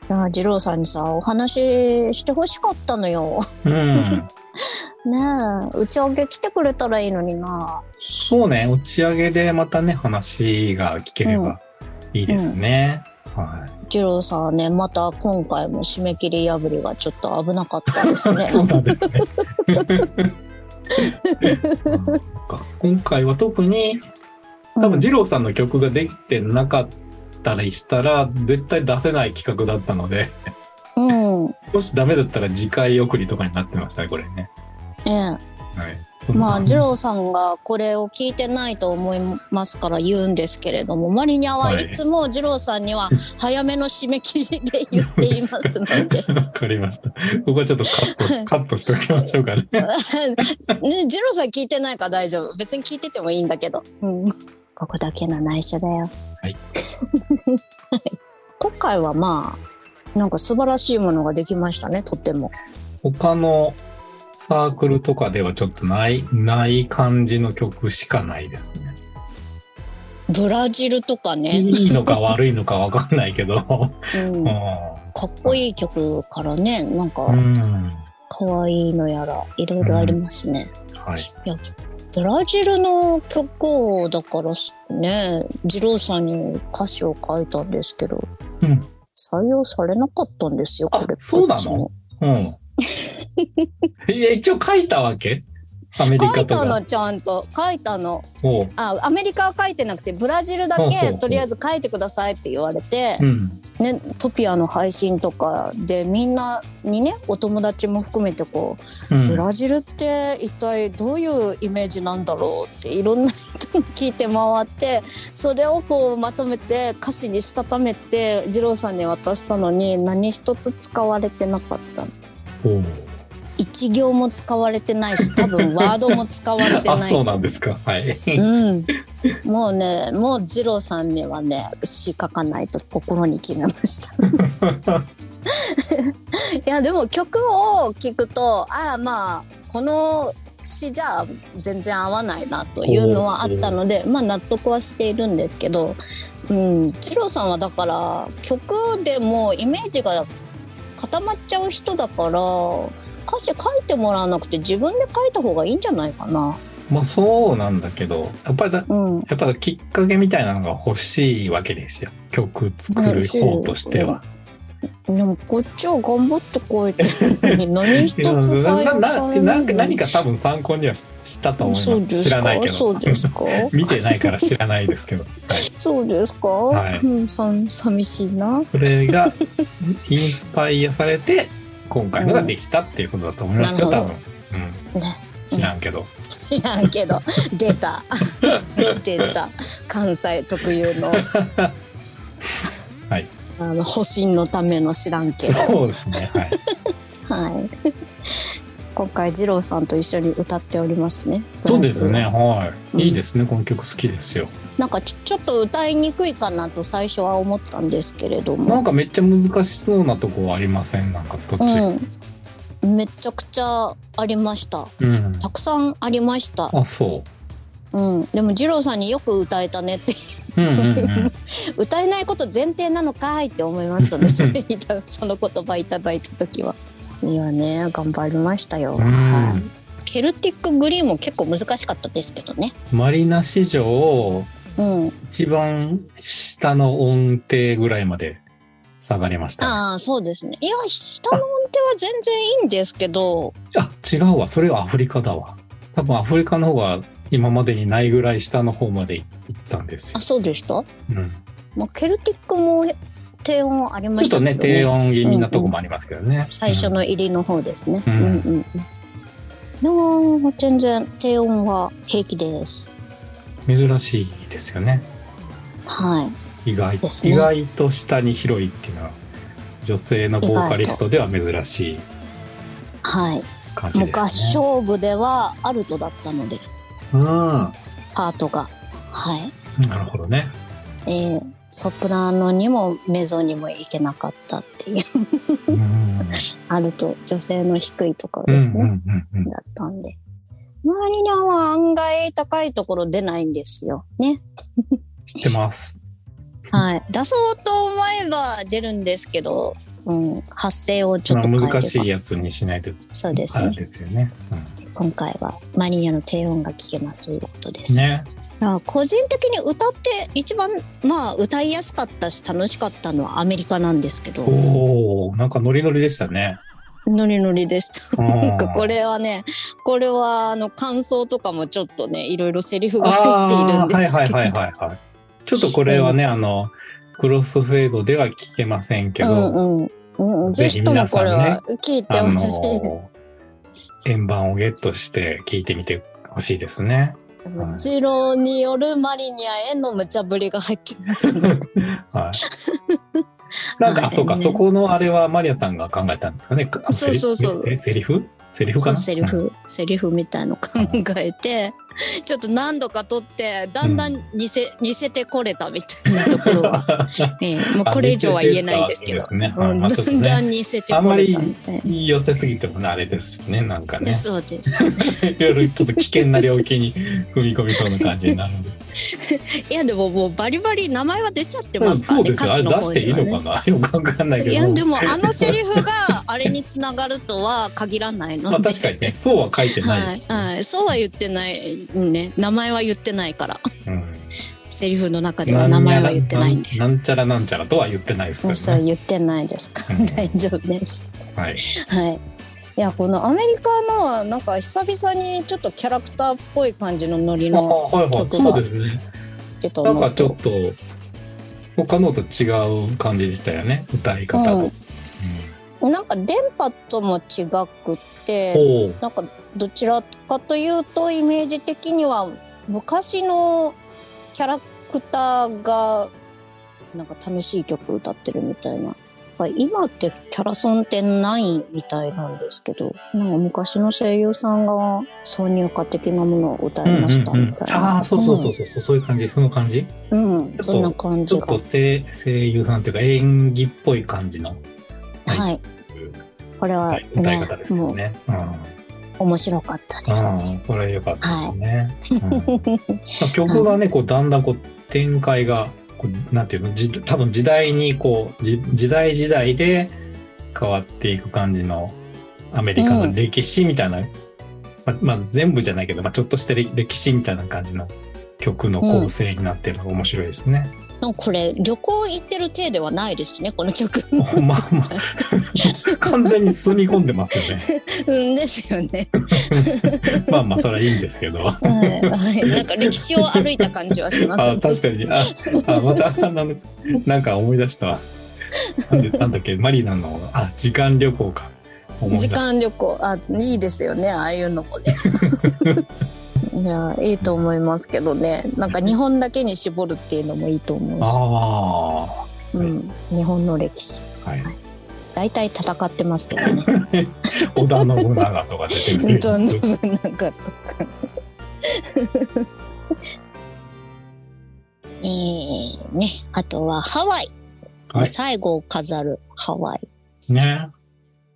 いや二郎さんにさお話ししてほしかったのようん。[LAUGHS] ねえ打ち上げ来てくれたらいいのになそうね。打ち上げでまたね、話が聞ければいいですね。は二郎さんはねまた今回も締め切り破りがちょっと危なかったですねい。[LAUGHS] そうなんですね。うん今回は特に多分二郎さんの曲ができてなかったりしたら絶対出せない企画だったのでうん、[LAUGHS] もしダメだったら次回送りとかになってましたねこれね。ええはい、まあ二郎さんがこれを聞いてないと思いますから言うんですけれどもマリニャはい。つも二郎さんには早めの締め切りで言っていますので。[LAUGHS] わかりました。ここはちょっとカットしカットしておきましょうかね。[LAUGHS] ね二郎さん聞いてないから大丈夫。別に聞いててもいいんだけど、うん、ここだけの内緒だよ。はい。[LAUGHS] 今回はまあなんか素晴らしいものができましたねとっても。他のサークルとかではちょっとないない感じの曲しかないですね。ブラジルとかね、いいのか悪いのかわかんないけど。うん、うかっこいい曲からねなんかん。うん可愛いのやらいろいろありますね、はい。ブラジルの曲をだからね二郎さんに歌詞を書いたんですけどうん。採用されなかったんですよあこれそうなの？うん。[LAUGHS] いや、一応書いたわけ？アメリ書カとか。いたのちゃんと。書いたの。あアメリカは書いてなくてブラジルだけとりあえず書いてくださいって言われて、うん。ね、トピアの配信とかでみんなにねお友達も含めてこううん。ブラジルって一体どういうイメージなんだろうっていろんな人に聞いて回ってそれをこうまとめて歌詞にしたためて二郎さんに渡したのに何一つ使われてなかったの一行も使われてないし多分ワードも使われてあ、ない。[LAUGHS] そうなんですか。はい。うん、もうねもう二郎さんにはね詩書かないと心に決めました。[LAUGHS] いやでも曲を聴くとああまあこの詩じゃ全然合わないなというのはあったのでまあ納得はしているんですけど、うん、二郎さんはだから曲でもイメージが固まっちゃう人だから歌詞書いてもらわなくて自分で書いた方がいいんじゃないかな。まあそうなんだけど、やっぱりだ、うん、やっぱきっかけみたいなのが欲しいわけですよ。曲作る方としては。でもこっちは頑張ってこいって何一つ採用なされない [LAUGHS] 何か多分参考にはししたと思います。知らないけど。そうですか？見てないから知らないですけど。[LAUGHS] そうですか、はいうん、さ寂しいなそれがインスパイアされて今回のができたっていうことだと思いますよ、多なるほ分。うん。ね知らんけど。知らんけど [LAUGHS] 出た [LAUGHS] 出た関西特有の [LAUGHS] はいあの保身のための知らんけどそうですね。はい。はい今回二郎さんと一緒に歌っておりますねそうですね。はうんい。いいですね。この曲好きですよ。なんかちょちょっと歌いにくいかなと最初は思ったんですけれどもなんかめっちゃ難しそうなとこはありません？なんか途中。うん、めちゃくちゃありましたうん。たくさんありました、あ、そうん、でも二郎さんによく歌えたねってう。うんうんうん。[LAUGHS] 歌えないこと前提なのかいって思いましたね [LAUGHS] その言葉いただいた時はいやね頑張りましたよ、うん。はい。ケルティックグリーンも結構難しかったですけどね。マリナ史上うん。一番下の音程ぐらいまで下がりました、ね。ああそうですね。いや下の音程は全然いいんですけど。あ、違うわ。それはアフリカだわ。多分アフリカの方が今までにないぐらい下の方まで行ったんですよ。あ。そうでした、うん、まあ、ケルティックも低音ありまちょっとね、低音気味なとこもありますけどね。最初の入りの方ですね。ううん。ん。うん。うん。でも全然低音は平気です。うん。珍しいですよね。はい。意外、ね意外と下に広いっていうのは女性のボーカリストでは珍しいはい。感じですね。もう合唱部ではアルトだったので、うん。パートが。はい。なるほどね。えー、ソプラノにもメゾにもいけなかったっていう、うん。アルト、女性の低いところうんうですね。んうんうん。だったんで。マリニャは案外高いところ出ないんですよ。ね。知ってます。はい。出そうと思えば出るんですけど、うん、発声をちょっと難しいやつにしないとそうですね。あれですよね。今回はマリニャの低音が聞けますということです。うん、ね。ら個人的に歌って一番まあ歌いやすかったし楽しかったのはアメリカなんですけどおおなんかノリノリでしたね。ノリノリでした。ななんかこれはねこれはあの感想とかもちょっとねいろいろセリフが入っているんですけど、はいはいはいはいはい。ちょっとこれはね、あの、クロスフェードでは聞けませんけど、うんうんうん、ぜひともこれは聞いてあほしい。の、円盤をゲットして聞いてみてほしいですね。もちろんによるマリニアへの無茶ぶりが入ってますので。[LAUGHS] はい。なんか、はい。あそうか、ね。そこのあれはマリアさんが考えたんですかね。あそうそうそう。セリフ？セリフ？かな？そうセリフ、セリフみたいの考えて、[LAUGHS] ちょっと何度か撮ってだんだん似せ,、似せてこれたみたいな [LAUGHS] ところは、ええもうこれ以上は言えないですけど。だんだねん似せてこれたみたいな。寄せすぎてもねあれですよね。なんかね。そうです。いろいろちょっと危険な領域に踏み込みそうな感じになるんで。[LAUGHS] いやでももうバリバリ名前は出ちゃってうんますからね。そうですよ。あれ出していいのかなよくわかんないけど。いやでもあのセリフがあれにつながるとは限らないので。まあ確かにね、そうは書いてないです。はい、はい、そうは言ってないね名前は言ってないからうんセリフの中では名前は言ってないんでなんちゃらなんちゃらとは言ってないですね。そうそう言ってないですからうん大丈夫ですはい。はいいやこのアメリカのはなんか久々にちょっとキャラクターっぽい感じのノリあのはいはい。曲がそうですね。ってとなんかちょっと他のと違う感じでしたよね。歌い方と。うんなんか電波とも違くって。なんかどちらかというとイメージ的には昔のキャラクターがなんか楽しい曲歌ってるみたいな。まあ今ってキャラソンってないみたいなんですけど、なんか昔の声優さんが挿入歌的なものを歌いましたみたいな。ああ、そうそうそうそう、そうそういう感じ、その感じ。うん。そんな感じが。ちょっと声声優さんというか演技っぽい感じのはい。これはね方ですよね。うん面白かったですね。これ良かったですね。[LAUGHS] 曲がね、こうだんだんこう展開がこうなんていうの、じ多分時代にこうじ時代時代で変わっていく感じのアメリカの歴史みたいな、まあ、まあ全部じゃないけど、まあちょっとした歴歴史みたいな感じの曲の構成になってるのが面白いですね。なんかこれ旅行行ってる体ではないですね、この曲。[LAUGHS] まあまあ [LAUGHS] 完全に住み込んでますよね。うんですよね。[LAUGHS] まあまあそれはいいんですけど。はい、はい、なんか歴史を歩いた感じはします、あ確かにああまたあのなんか思い出したわなんでなんだっけ？マリナのあ時間旅行か時間旅行、あ、いいですよね、ああいうのもね。いや、いいと思いますけどね、なんか日本だけに絞るっていうのもいいと思うし。あうん、日本の歴史。あはい大体戦ってますけどね。[LAUGHS] 織田信長とか出てくる本当やつになんかとか。[LAUGHS] えー、ね、あとはハワイ。はい最後を飾るハワイ。ね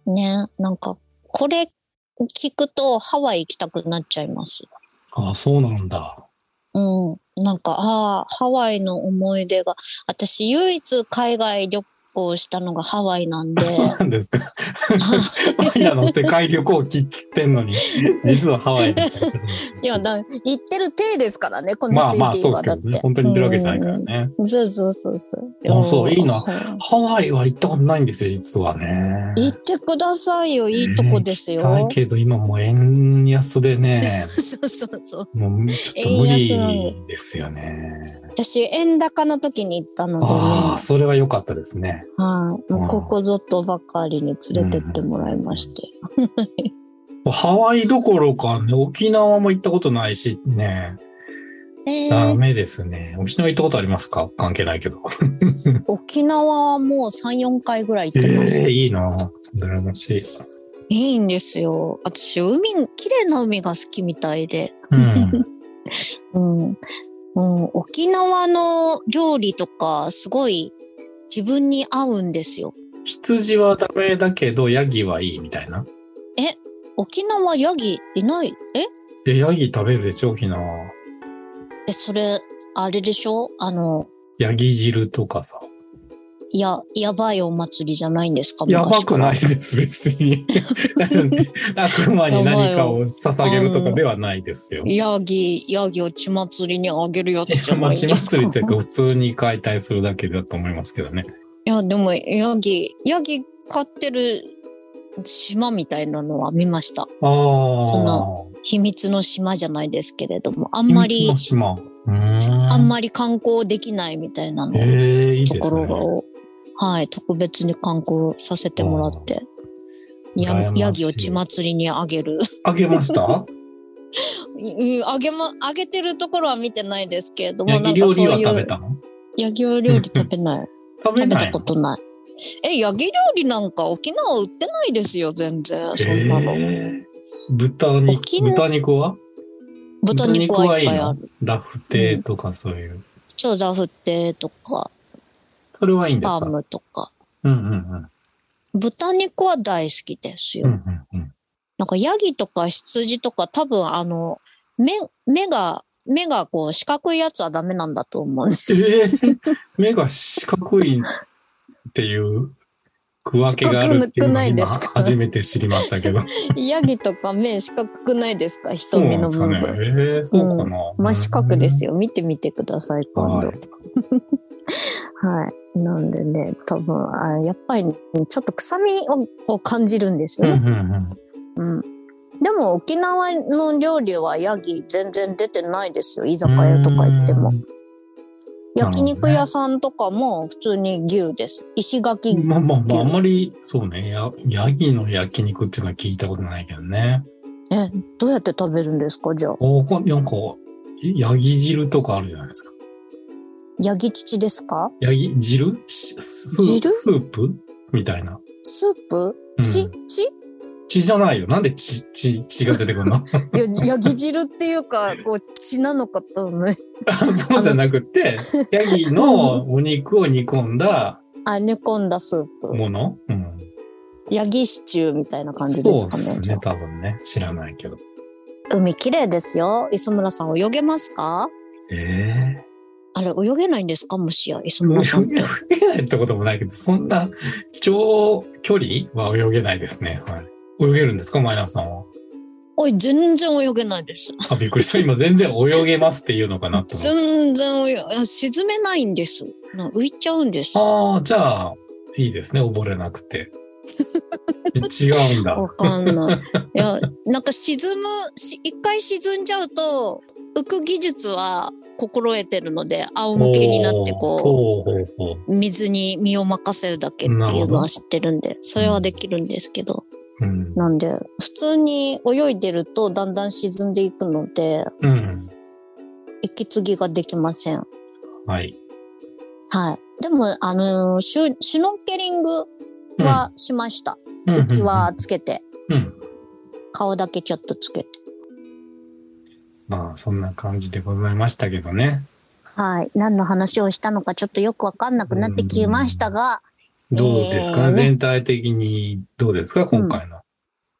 ね、なんか、これ聞くとハワイ行きたくなっちゃいます。あそうなんだうん。なんか、ああ、ハワイの思い出が、私唯一海外旅行したのがハワイなんで。そうなんですかマリナの世界旅行切ってんのに実はハワイに [LAUGHS] いや、だ行ってる体ですからね、このまあまあそうで。すけどね本当に行ってるわけじゃないからねうん。そうそうそうそう。あそういいなうんハワイは行ったことないんですよ実はね行ってくださいよ、いいとこですよ。行きたいけど今もう円安でね [LAUGHS] そうそうそう。もうちょっと無理ですよね。私、円高の時に行ったのでね。ああ、それは良かったですね。はい、もうここぞとばかりに連れてってもらいまして。ハワイどころかね、沖縄も行ったことないしね、えダー、メですね。沖縄行ったことありますか？関係ないけど。[LAUGHS] 沖縄はもう3、4回ぐらい行ってます。ええいいな羨ましい。いいんですよ。私、海、綺麗な海が好きみたいで。うん。[LAUGHS] うん。もう沖縄の料理とか、すごい自分に合うんですよ。羊はダメだけど、ヤギはいいみたいな？沖縄ヤギいない？え？で、ヤギ食べるでしょ、沖縄。え、それ、あれでしょ？あの、ヤギ汁とかさ。や、やばいお祭りじゃないんですかやばくないです、別に。[LAUGHS] 悪魔に何かを捧げるとかではないですよ。ヤギ、ヤギを血祭りにあげるやつじゃないですか。祭りというか普通に解体するだけだと思いますけどね。いや、でも、ヤギ、ヤギ飼ってる島みたいなのは見ました。ああ。その秘密の島じゃないですけれども、あんまりん。あんまり観光できないみたいなの、ええいいとこ。ろを、はい、特別に観光させてもらって、やヤギを血祭りにあげる。あげました？[LAUGHS] うんあげま、あげてるところは見てないですけれども、焼なんかそういう、ヤギ料理食べない。[LAUGHS] 食べたことない。え、ヤギ料理なんか沖縄売ってないですよ、全然。そんなの。えー豚肉沖縄？豚肉は？豚肉はいっぱいある。ラフテーとかそういう。超ザフテとか、それはいいスパんですか？ムとか。うんうんうん。豚肉は大好きですよ。うんうんうん。なんかヤギとか羊とか多分あの、目、目が、目がこう四角いやつはダメなんだと思うんです。えー、目が四角いっていう区分けがあるっていうのを初めて知りましたけど。ヤギとか目四角くないですかそう瞳のなんですかね。部分。えー、そうかな。真四角ですよ。よ。見てみてください、今度。は [LAUGHS] はいい。なんでね、多分、あやっぱりちょっと臭みをを感じるんですよね。うん。でも沖縄の料理はヤギ全然出てないですよ。居酒屋とか行ってもう。ん。焼肉屋さんとかも普通に牛です。石垣。まあまあまあ、あんまり、そうね、や、ヤギの焼肉っていうのは聞いたことないけどね。え、どうやって食べるんですかじゃあ。おこなんか、ヤギ汁とかあるじゃないですか。ヤギ乳ですか？ヤギ汁？しス汁？スープ？みたいな。スープ？うん血、じゃないよ。なんで血、血、血が出てくるの？[LAUGHS] いや、ヤギ汁っていうか、こう、血なのかと思う。そうじゃなくて、ヤギのお肉を煮込んだあ、煮込んだスープ。もの？うん。ヤギシチューみたいな感じそうでですすかね。ね、多分ね。知らないけど。海綺麗ですよ。磯村さん泳げますか？えあれ、泳げないんですか？もしや、磯村さんって泳げ。ないってこともないけど、そんな長距離は泳げないですね。はい。泳げるんですかマイナスさんは？おい、全然泳げないです。あ、びっくりした。今全然泳げますっていうのかなと。全然泳げ、沈めないんです。な浮いちゃうんです。ああ、じゃあ、いいですね。溺れなくて。[LAUGHS] 違うんだ。わかんない。[LAUGHS] いや、なんか沈む、し一回沈んじゃうと、浮く技術は心得てるので、仰向けになってこほう水に身を任せるだけっていうのは知ってるんで、それはできるんですけど。うん。なんで、普通に泳いでるとだんだん沈んでいくので、うん。息継ぎができません。はい。はい。でも、あのーシュ、シュノーケリングはしました。浮き輪つけて、うん。うん。顔だけちょっとつけて。まあ、そんな感じでございましたけどね。はい。何の話をしたのかちょっとよくわかんなくなってきましたが、どうですか、えーね全体的にどうですか？今回の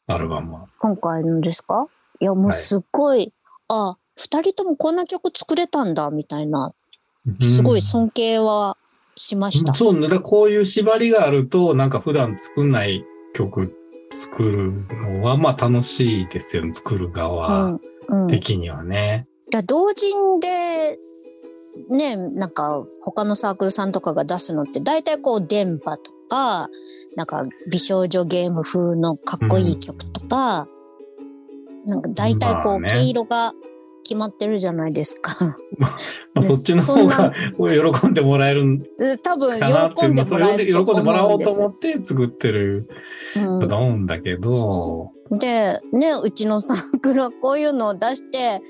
アルバムは。今回のですか？いや、もうすっごい、あ、二人ともこんな曲作れたんだ、みたいな、すごい尊敬はしました。そうね。だこういう縛りがあると、なんか普段作んない曲作るのは、まあ楽しいですよね。作るう側ん。うん。的にはね。だ同人で、ね、なんか他のサークルさんとかが出すのって大体こう電波とか、なんか美少女ゲーム風のかっこいい曲とか、なんか大体こう毛色が決まってるじゃないですか。まあ、ねそっちの方が喜んでもらえるん多分喜んでもらえると喜んでもらおうと思って作ってるうん。と思うんだけど、で、ね、うちのサークルはこういうのを出して、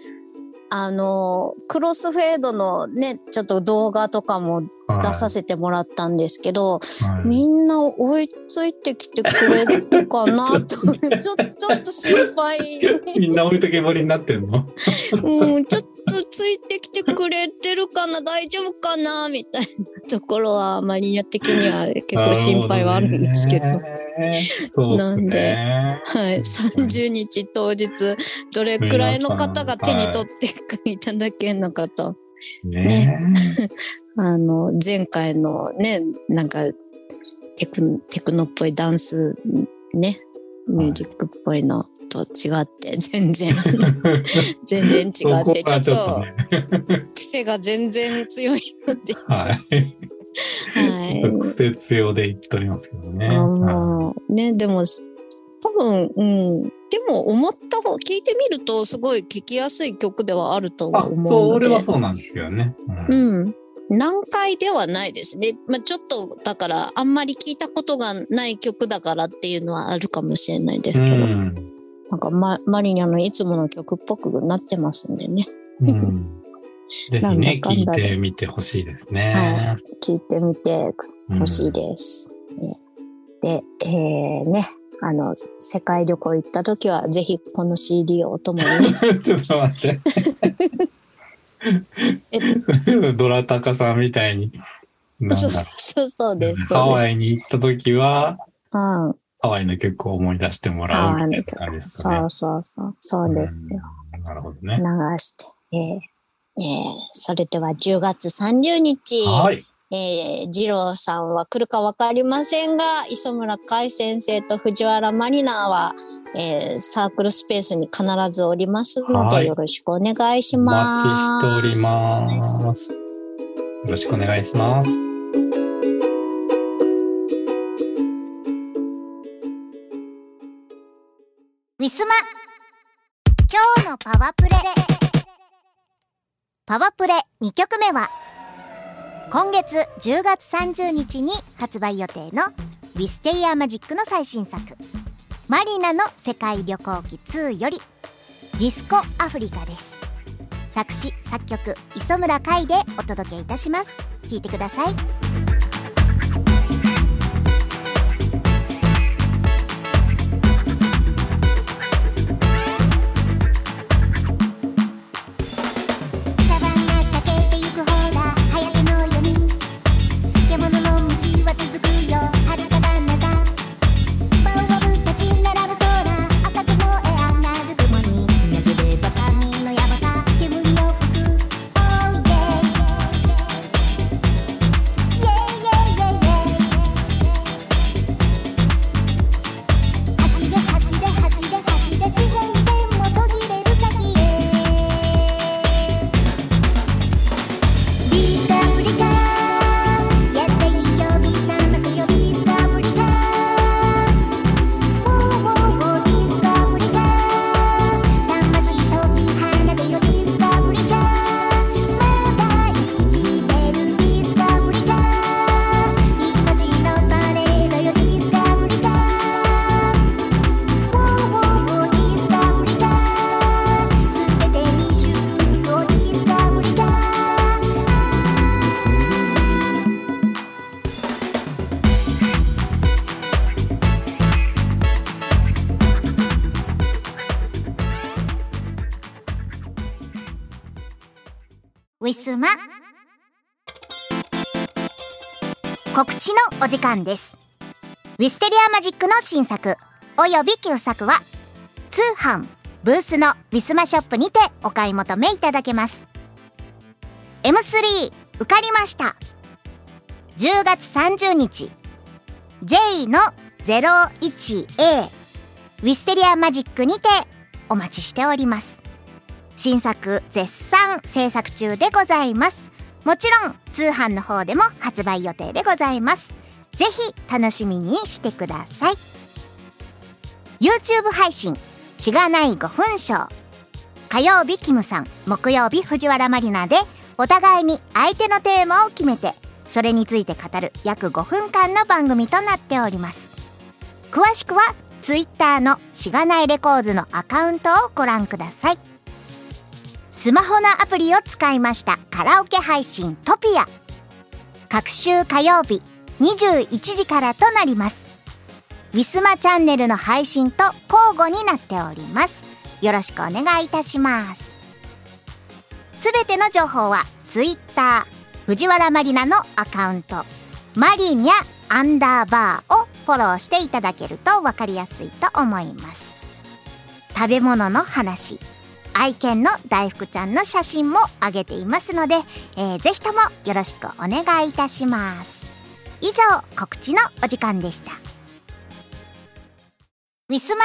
あの、クロスフェードのね、ちょっと動画とかもはい。出させてもらったんですけど、はい。みんな追いついてきてくれるかな？と、[LAUGHS] ちょ、ちょっと心配。みんな置いとけぼりになってんの？[LAUGHS] うん、ちょっとついてきてくれてるかな、大丈夫かな、みたいなところは、マニア的には結構心配はあるんですけど。どね。そうで。はい、30日当日、どれくらいの方が手に取っていただけるのかと。ね。[LAUGHS] あの、前回のね、なんか、テクテクノっぽいダンス、ね、ミュージックっぽいのと違って、全然、[LAUGHS] 全然違って、ちょっと、ね。癖が全然強いので、はい。はいちょっと癖強で言っておりますけどね。ね、でも、多分、うん。でも、思った方、聞いてみると、すごい聴きやすい曲ではあるとは思うので。いあ、そう、俺はそうなんですけどね。うんうん。難解ではないですね。まあ、ちょっと、だから、あんまり聞いたことがない曲だからっていうのはあるかもしれないですけど、うんなんか、ま、マリニャのいつもの曲っぽくなってますんでね。うん [LAUGHS] ぜひなんね、聞いてみてほしいですね。は聞いてみてうんほしいです。ねで、えー、ね、あの、世界旅行行った時は、ぜひこの CD をお供にね。[LAUGHS] ちょっと待って。[LAUGHS] [LAUGHS] ドラタカさんみたいに。そうそうそうです。ハワ。イに行った時は、うん。ハワイの曲を思い出してもらうみたいな感じですかね。そうそうそう。そうですよ。うんなるほどね。流して。えーえーそれでは10月30日、はい。えー、二郎さんは来るかわかりませんが、磯村海先生と藤原マリナーは、えーサークルスペースに必ずおりますので、はいよろしくお願いしおます。待ちしております。よろしくお願いします。ウィスマ今日のパワプレパワプレ2曲目は今月10月30日に発売予定のウィステリアマジックの最新作マリナの世界旅行記2よりディスコアフリカです。作詞作曲磯村海でお届けいたします。聴いてください。お時間です。ウィステリアマジックの新作。および旧作は通販ブースのウィスマショップにてお買い求めいただけます。M3 受かりました。10月30日。J の 01A ウィステリアマジックにてお待ちしております。新作絶賛制作中でございます。もちろん通販の方でも発売予定でございます。ぜひ楽しみにしてください。YouTube 配信しがない5分ショー火曜日キムさん。木曜日藤原マリナでお互いに相手のテーマを決めてそれについて語る約5分間の番組となっております。詳しくは Twitter のしがないレコーズのアカウントをご覧ください。スマホのアプリを使いましたカラオケ配信トピア。各週火曜日21時からとなります。ウィスマチャンネルの配信と交互になっております。よろしくお願いいたします。すべての情報は Twitter 藤原マリナのアカウントマリニャアンダーバーをフォローしていただけると分かりやすいと思います。食べ物の話愛犬の大福ちゃんの写真も上げていますので、えーぜひともよろしくお願いいたします。以上告知のお時間でした。ウィスマ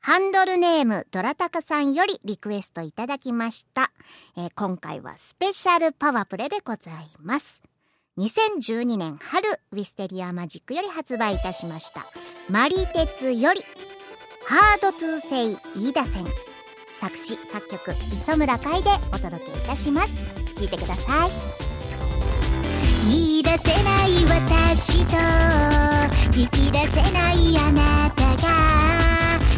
ハンドルネームドラタカさんよりリクエストいただきました、えー今回はスペシャルパワープレでございます。2012年春ウィステリアマジックより発売いたしました。マリテツよりハードトゥーセイ飯田線作詞作曲磯村海でお届けいたします。聞いてください。言い出せない私と聞き出せないあなたが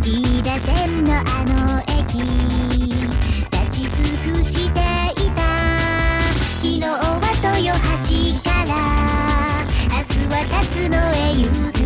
飯田線のあの駅立ち尽くしていた昨日は豊橋から明日は辰野へ行く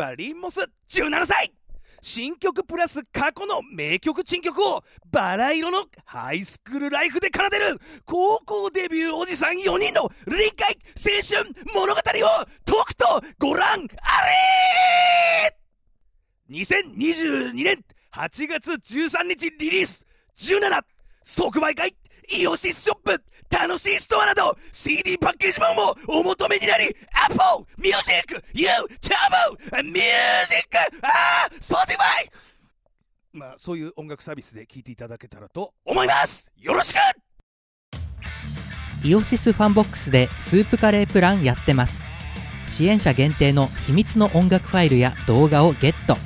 気づけばリンモス17歳。新曲プラス過去の名曲珍曲をバラ色のハイスクールライフで奏でる高校デビューおじさん4人の臨海青春物語をとくとご覧あれ。2022年8月13日リリース。17即売会。イオシスショップ楽しいストアなど CD パッケージ版もお求めになり Apple Music YouTube Music Spotify まあそういう音楽サービスで聴いていただけたらと思います。よろしく！イオシスファンボックスでスープカレープランやってます。支援者限定の秘密の音楽ファイルや動画をゲット。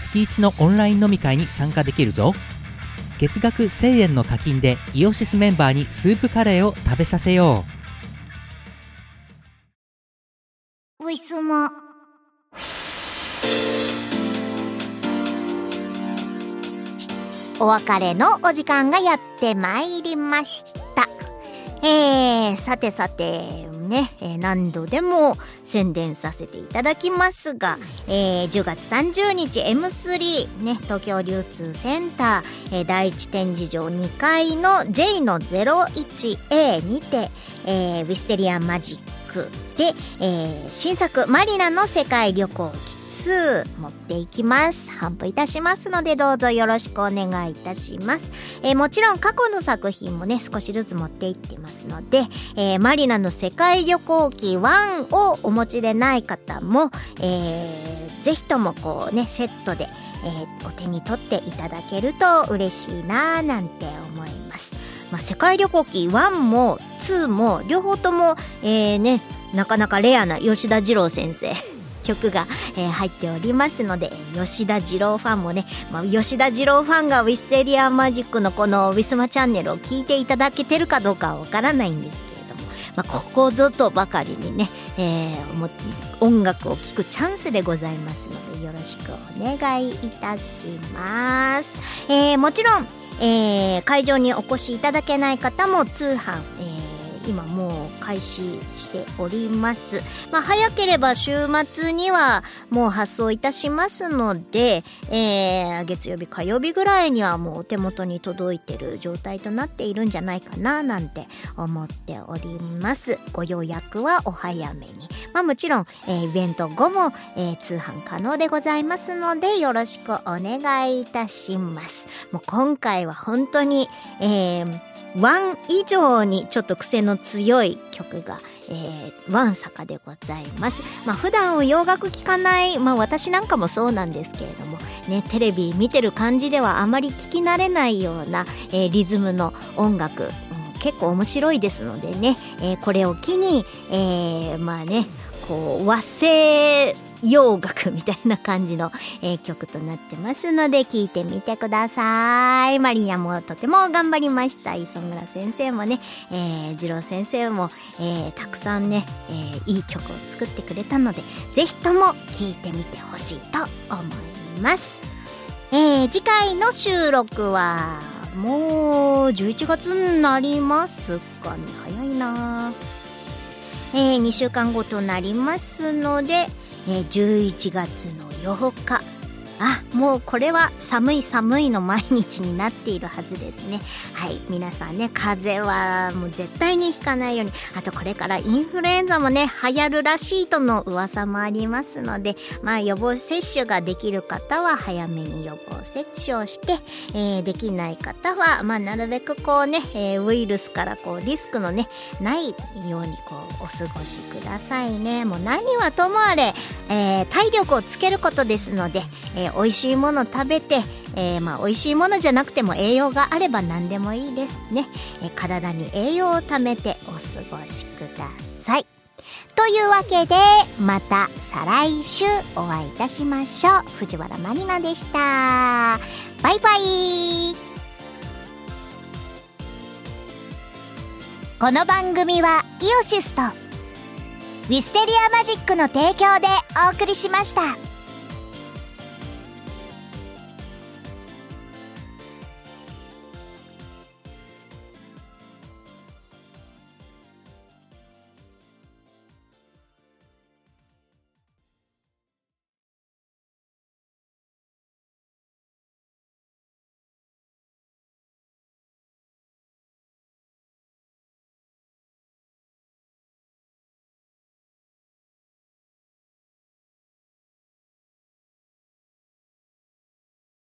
月1のオンライン飲み会に参加できるぞ。月額1000円の課金でイオシスメンバーにスープカレーを食べさせよう。ウィスマお別れのお時間がやってまいりました。えー、さてさてね、えー何度でも宣伝させていただきますが、えー10月30日 M3 ね東京流通センター、えー第一展示場2階の J の 01A にて、えーウィステリアマジックで、えー新作マリナの世界旅行を着て2持っていきます。販布いたしますのでどうぞよろしくお願いいたします、えーもちろん過去の作品もね少しずつ持っていってますので、えーマリナの世界旅行記1をお持ちでない方も、えーぜひともこうねセットで、えーお手に取っていただけると嬉しいなぁなんて思います。まあ、世界旅行記1も2も両方とも、えーね、なかなかレアな吉田二郎先生。曲が、えー入っておりますので吉田二郎ファンもね、まあ、吉田二郎ファンがウィステリアマジックのこのウィスマチャンネルを聞いていただけてるかどうかはわからないんですけれども、まあ、ここぞとばかりにね、えー音楽を聴くチャンスでございますのでよろしくお願いいたします。えーもちろんえー会場にお越しいただけない方も通販、えー今もう開始しております。まあ、早ければ週末にはもう発送いたしますので、えー月曜日火曜日ぐらいにはもうお手元に届いてる状態となっているんじゃないかななんて思っております。ご予約はお早めに。まあ、もちろん、えーイベント後も、えー通販可能でございますのでよろしくお願いいたします。もう今回は本当に、えーワン以上にちょっと癖の強い曲が、えー、ワンサカでございます。まあ普段洋楽聴かない、まあ私なんかもそうなんですけれども、ね、テレビ見てる感じではあまり聞き慣れないような、えーリズムの音楽、うん結構面白いですのでね、えーこれを機に、えーまあね、こう和製洋楽みたいな感じの、えー曲となってますので聞いてみてください。マリアもとても頑張りました。磯村先生もね、えー、次郎先生も、えーたくさんね、えーいい曲を作ってくれたので、ぜひとも聴いてみてほしいと思います。えー次回の収録はもう11月になりますかね早いなえー2週間後となりますので、えー11月の8日あもうこれは寒い寒いの毎日になっているはずですね。はい皆さんね風邪はもう絶対にひかないように。あとこれからインフルエンザもね流行るらしいとの噂もありますのでまあ予防接種ができる方は早めに予防接種をして、えーできない方はまあなるべくこうね、えーウイルスからこうリスクのねないようにこうお過ごしくださいね。もう何はともあれ、えー体力をつけることですので、えー美味しいもの食べてえーまあ、美味しいものじゃなくても栄養があれば何でもいいですね、えー体に栄養をためてお過ごしください。というわけでまた再来週お会いいたしましょう。藤原まりなでした。バイバイ。この番組はイオシスとウィステリアマジックの提供でお送りしました。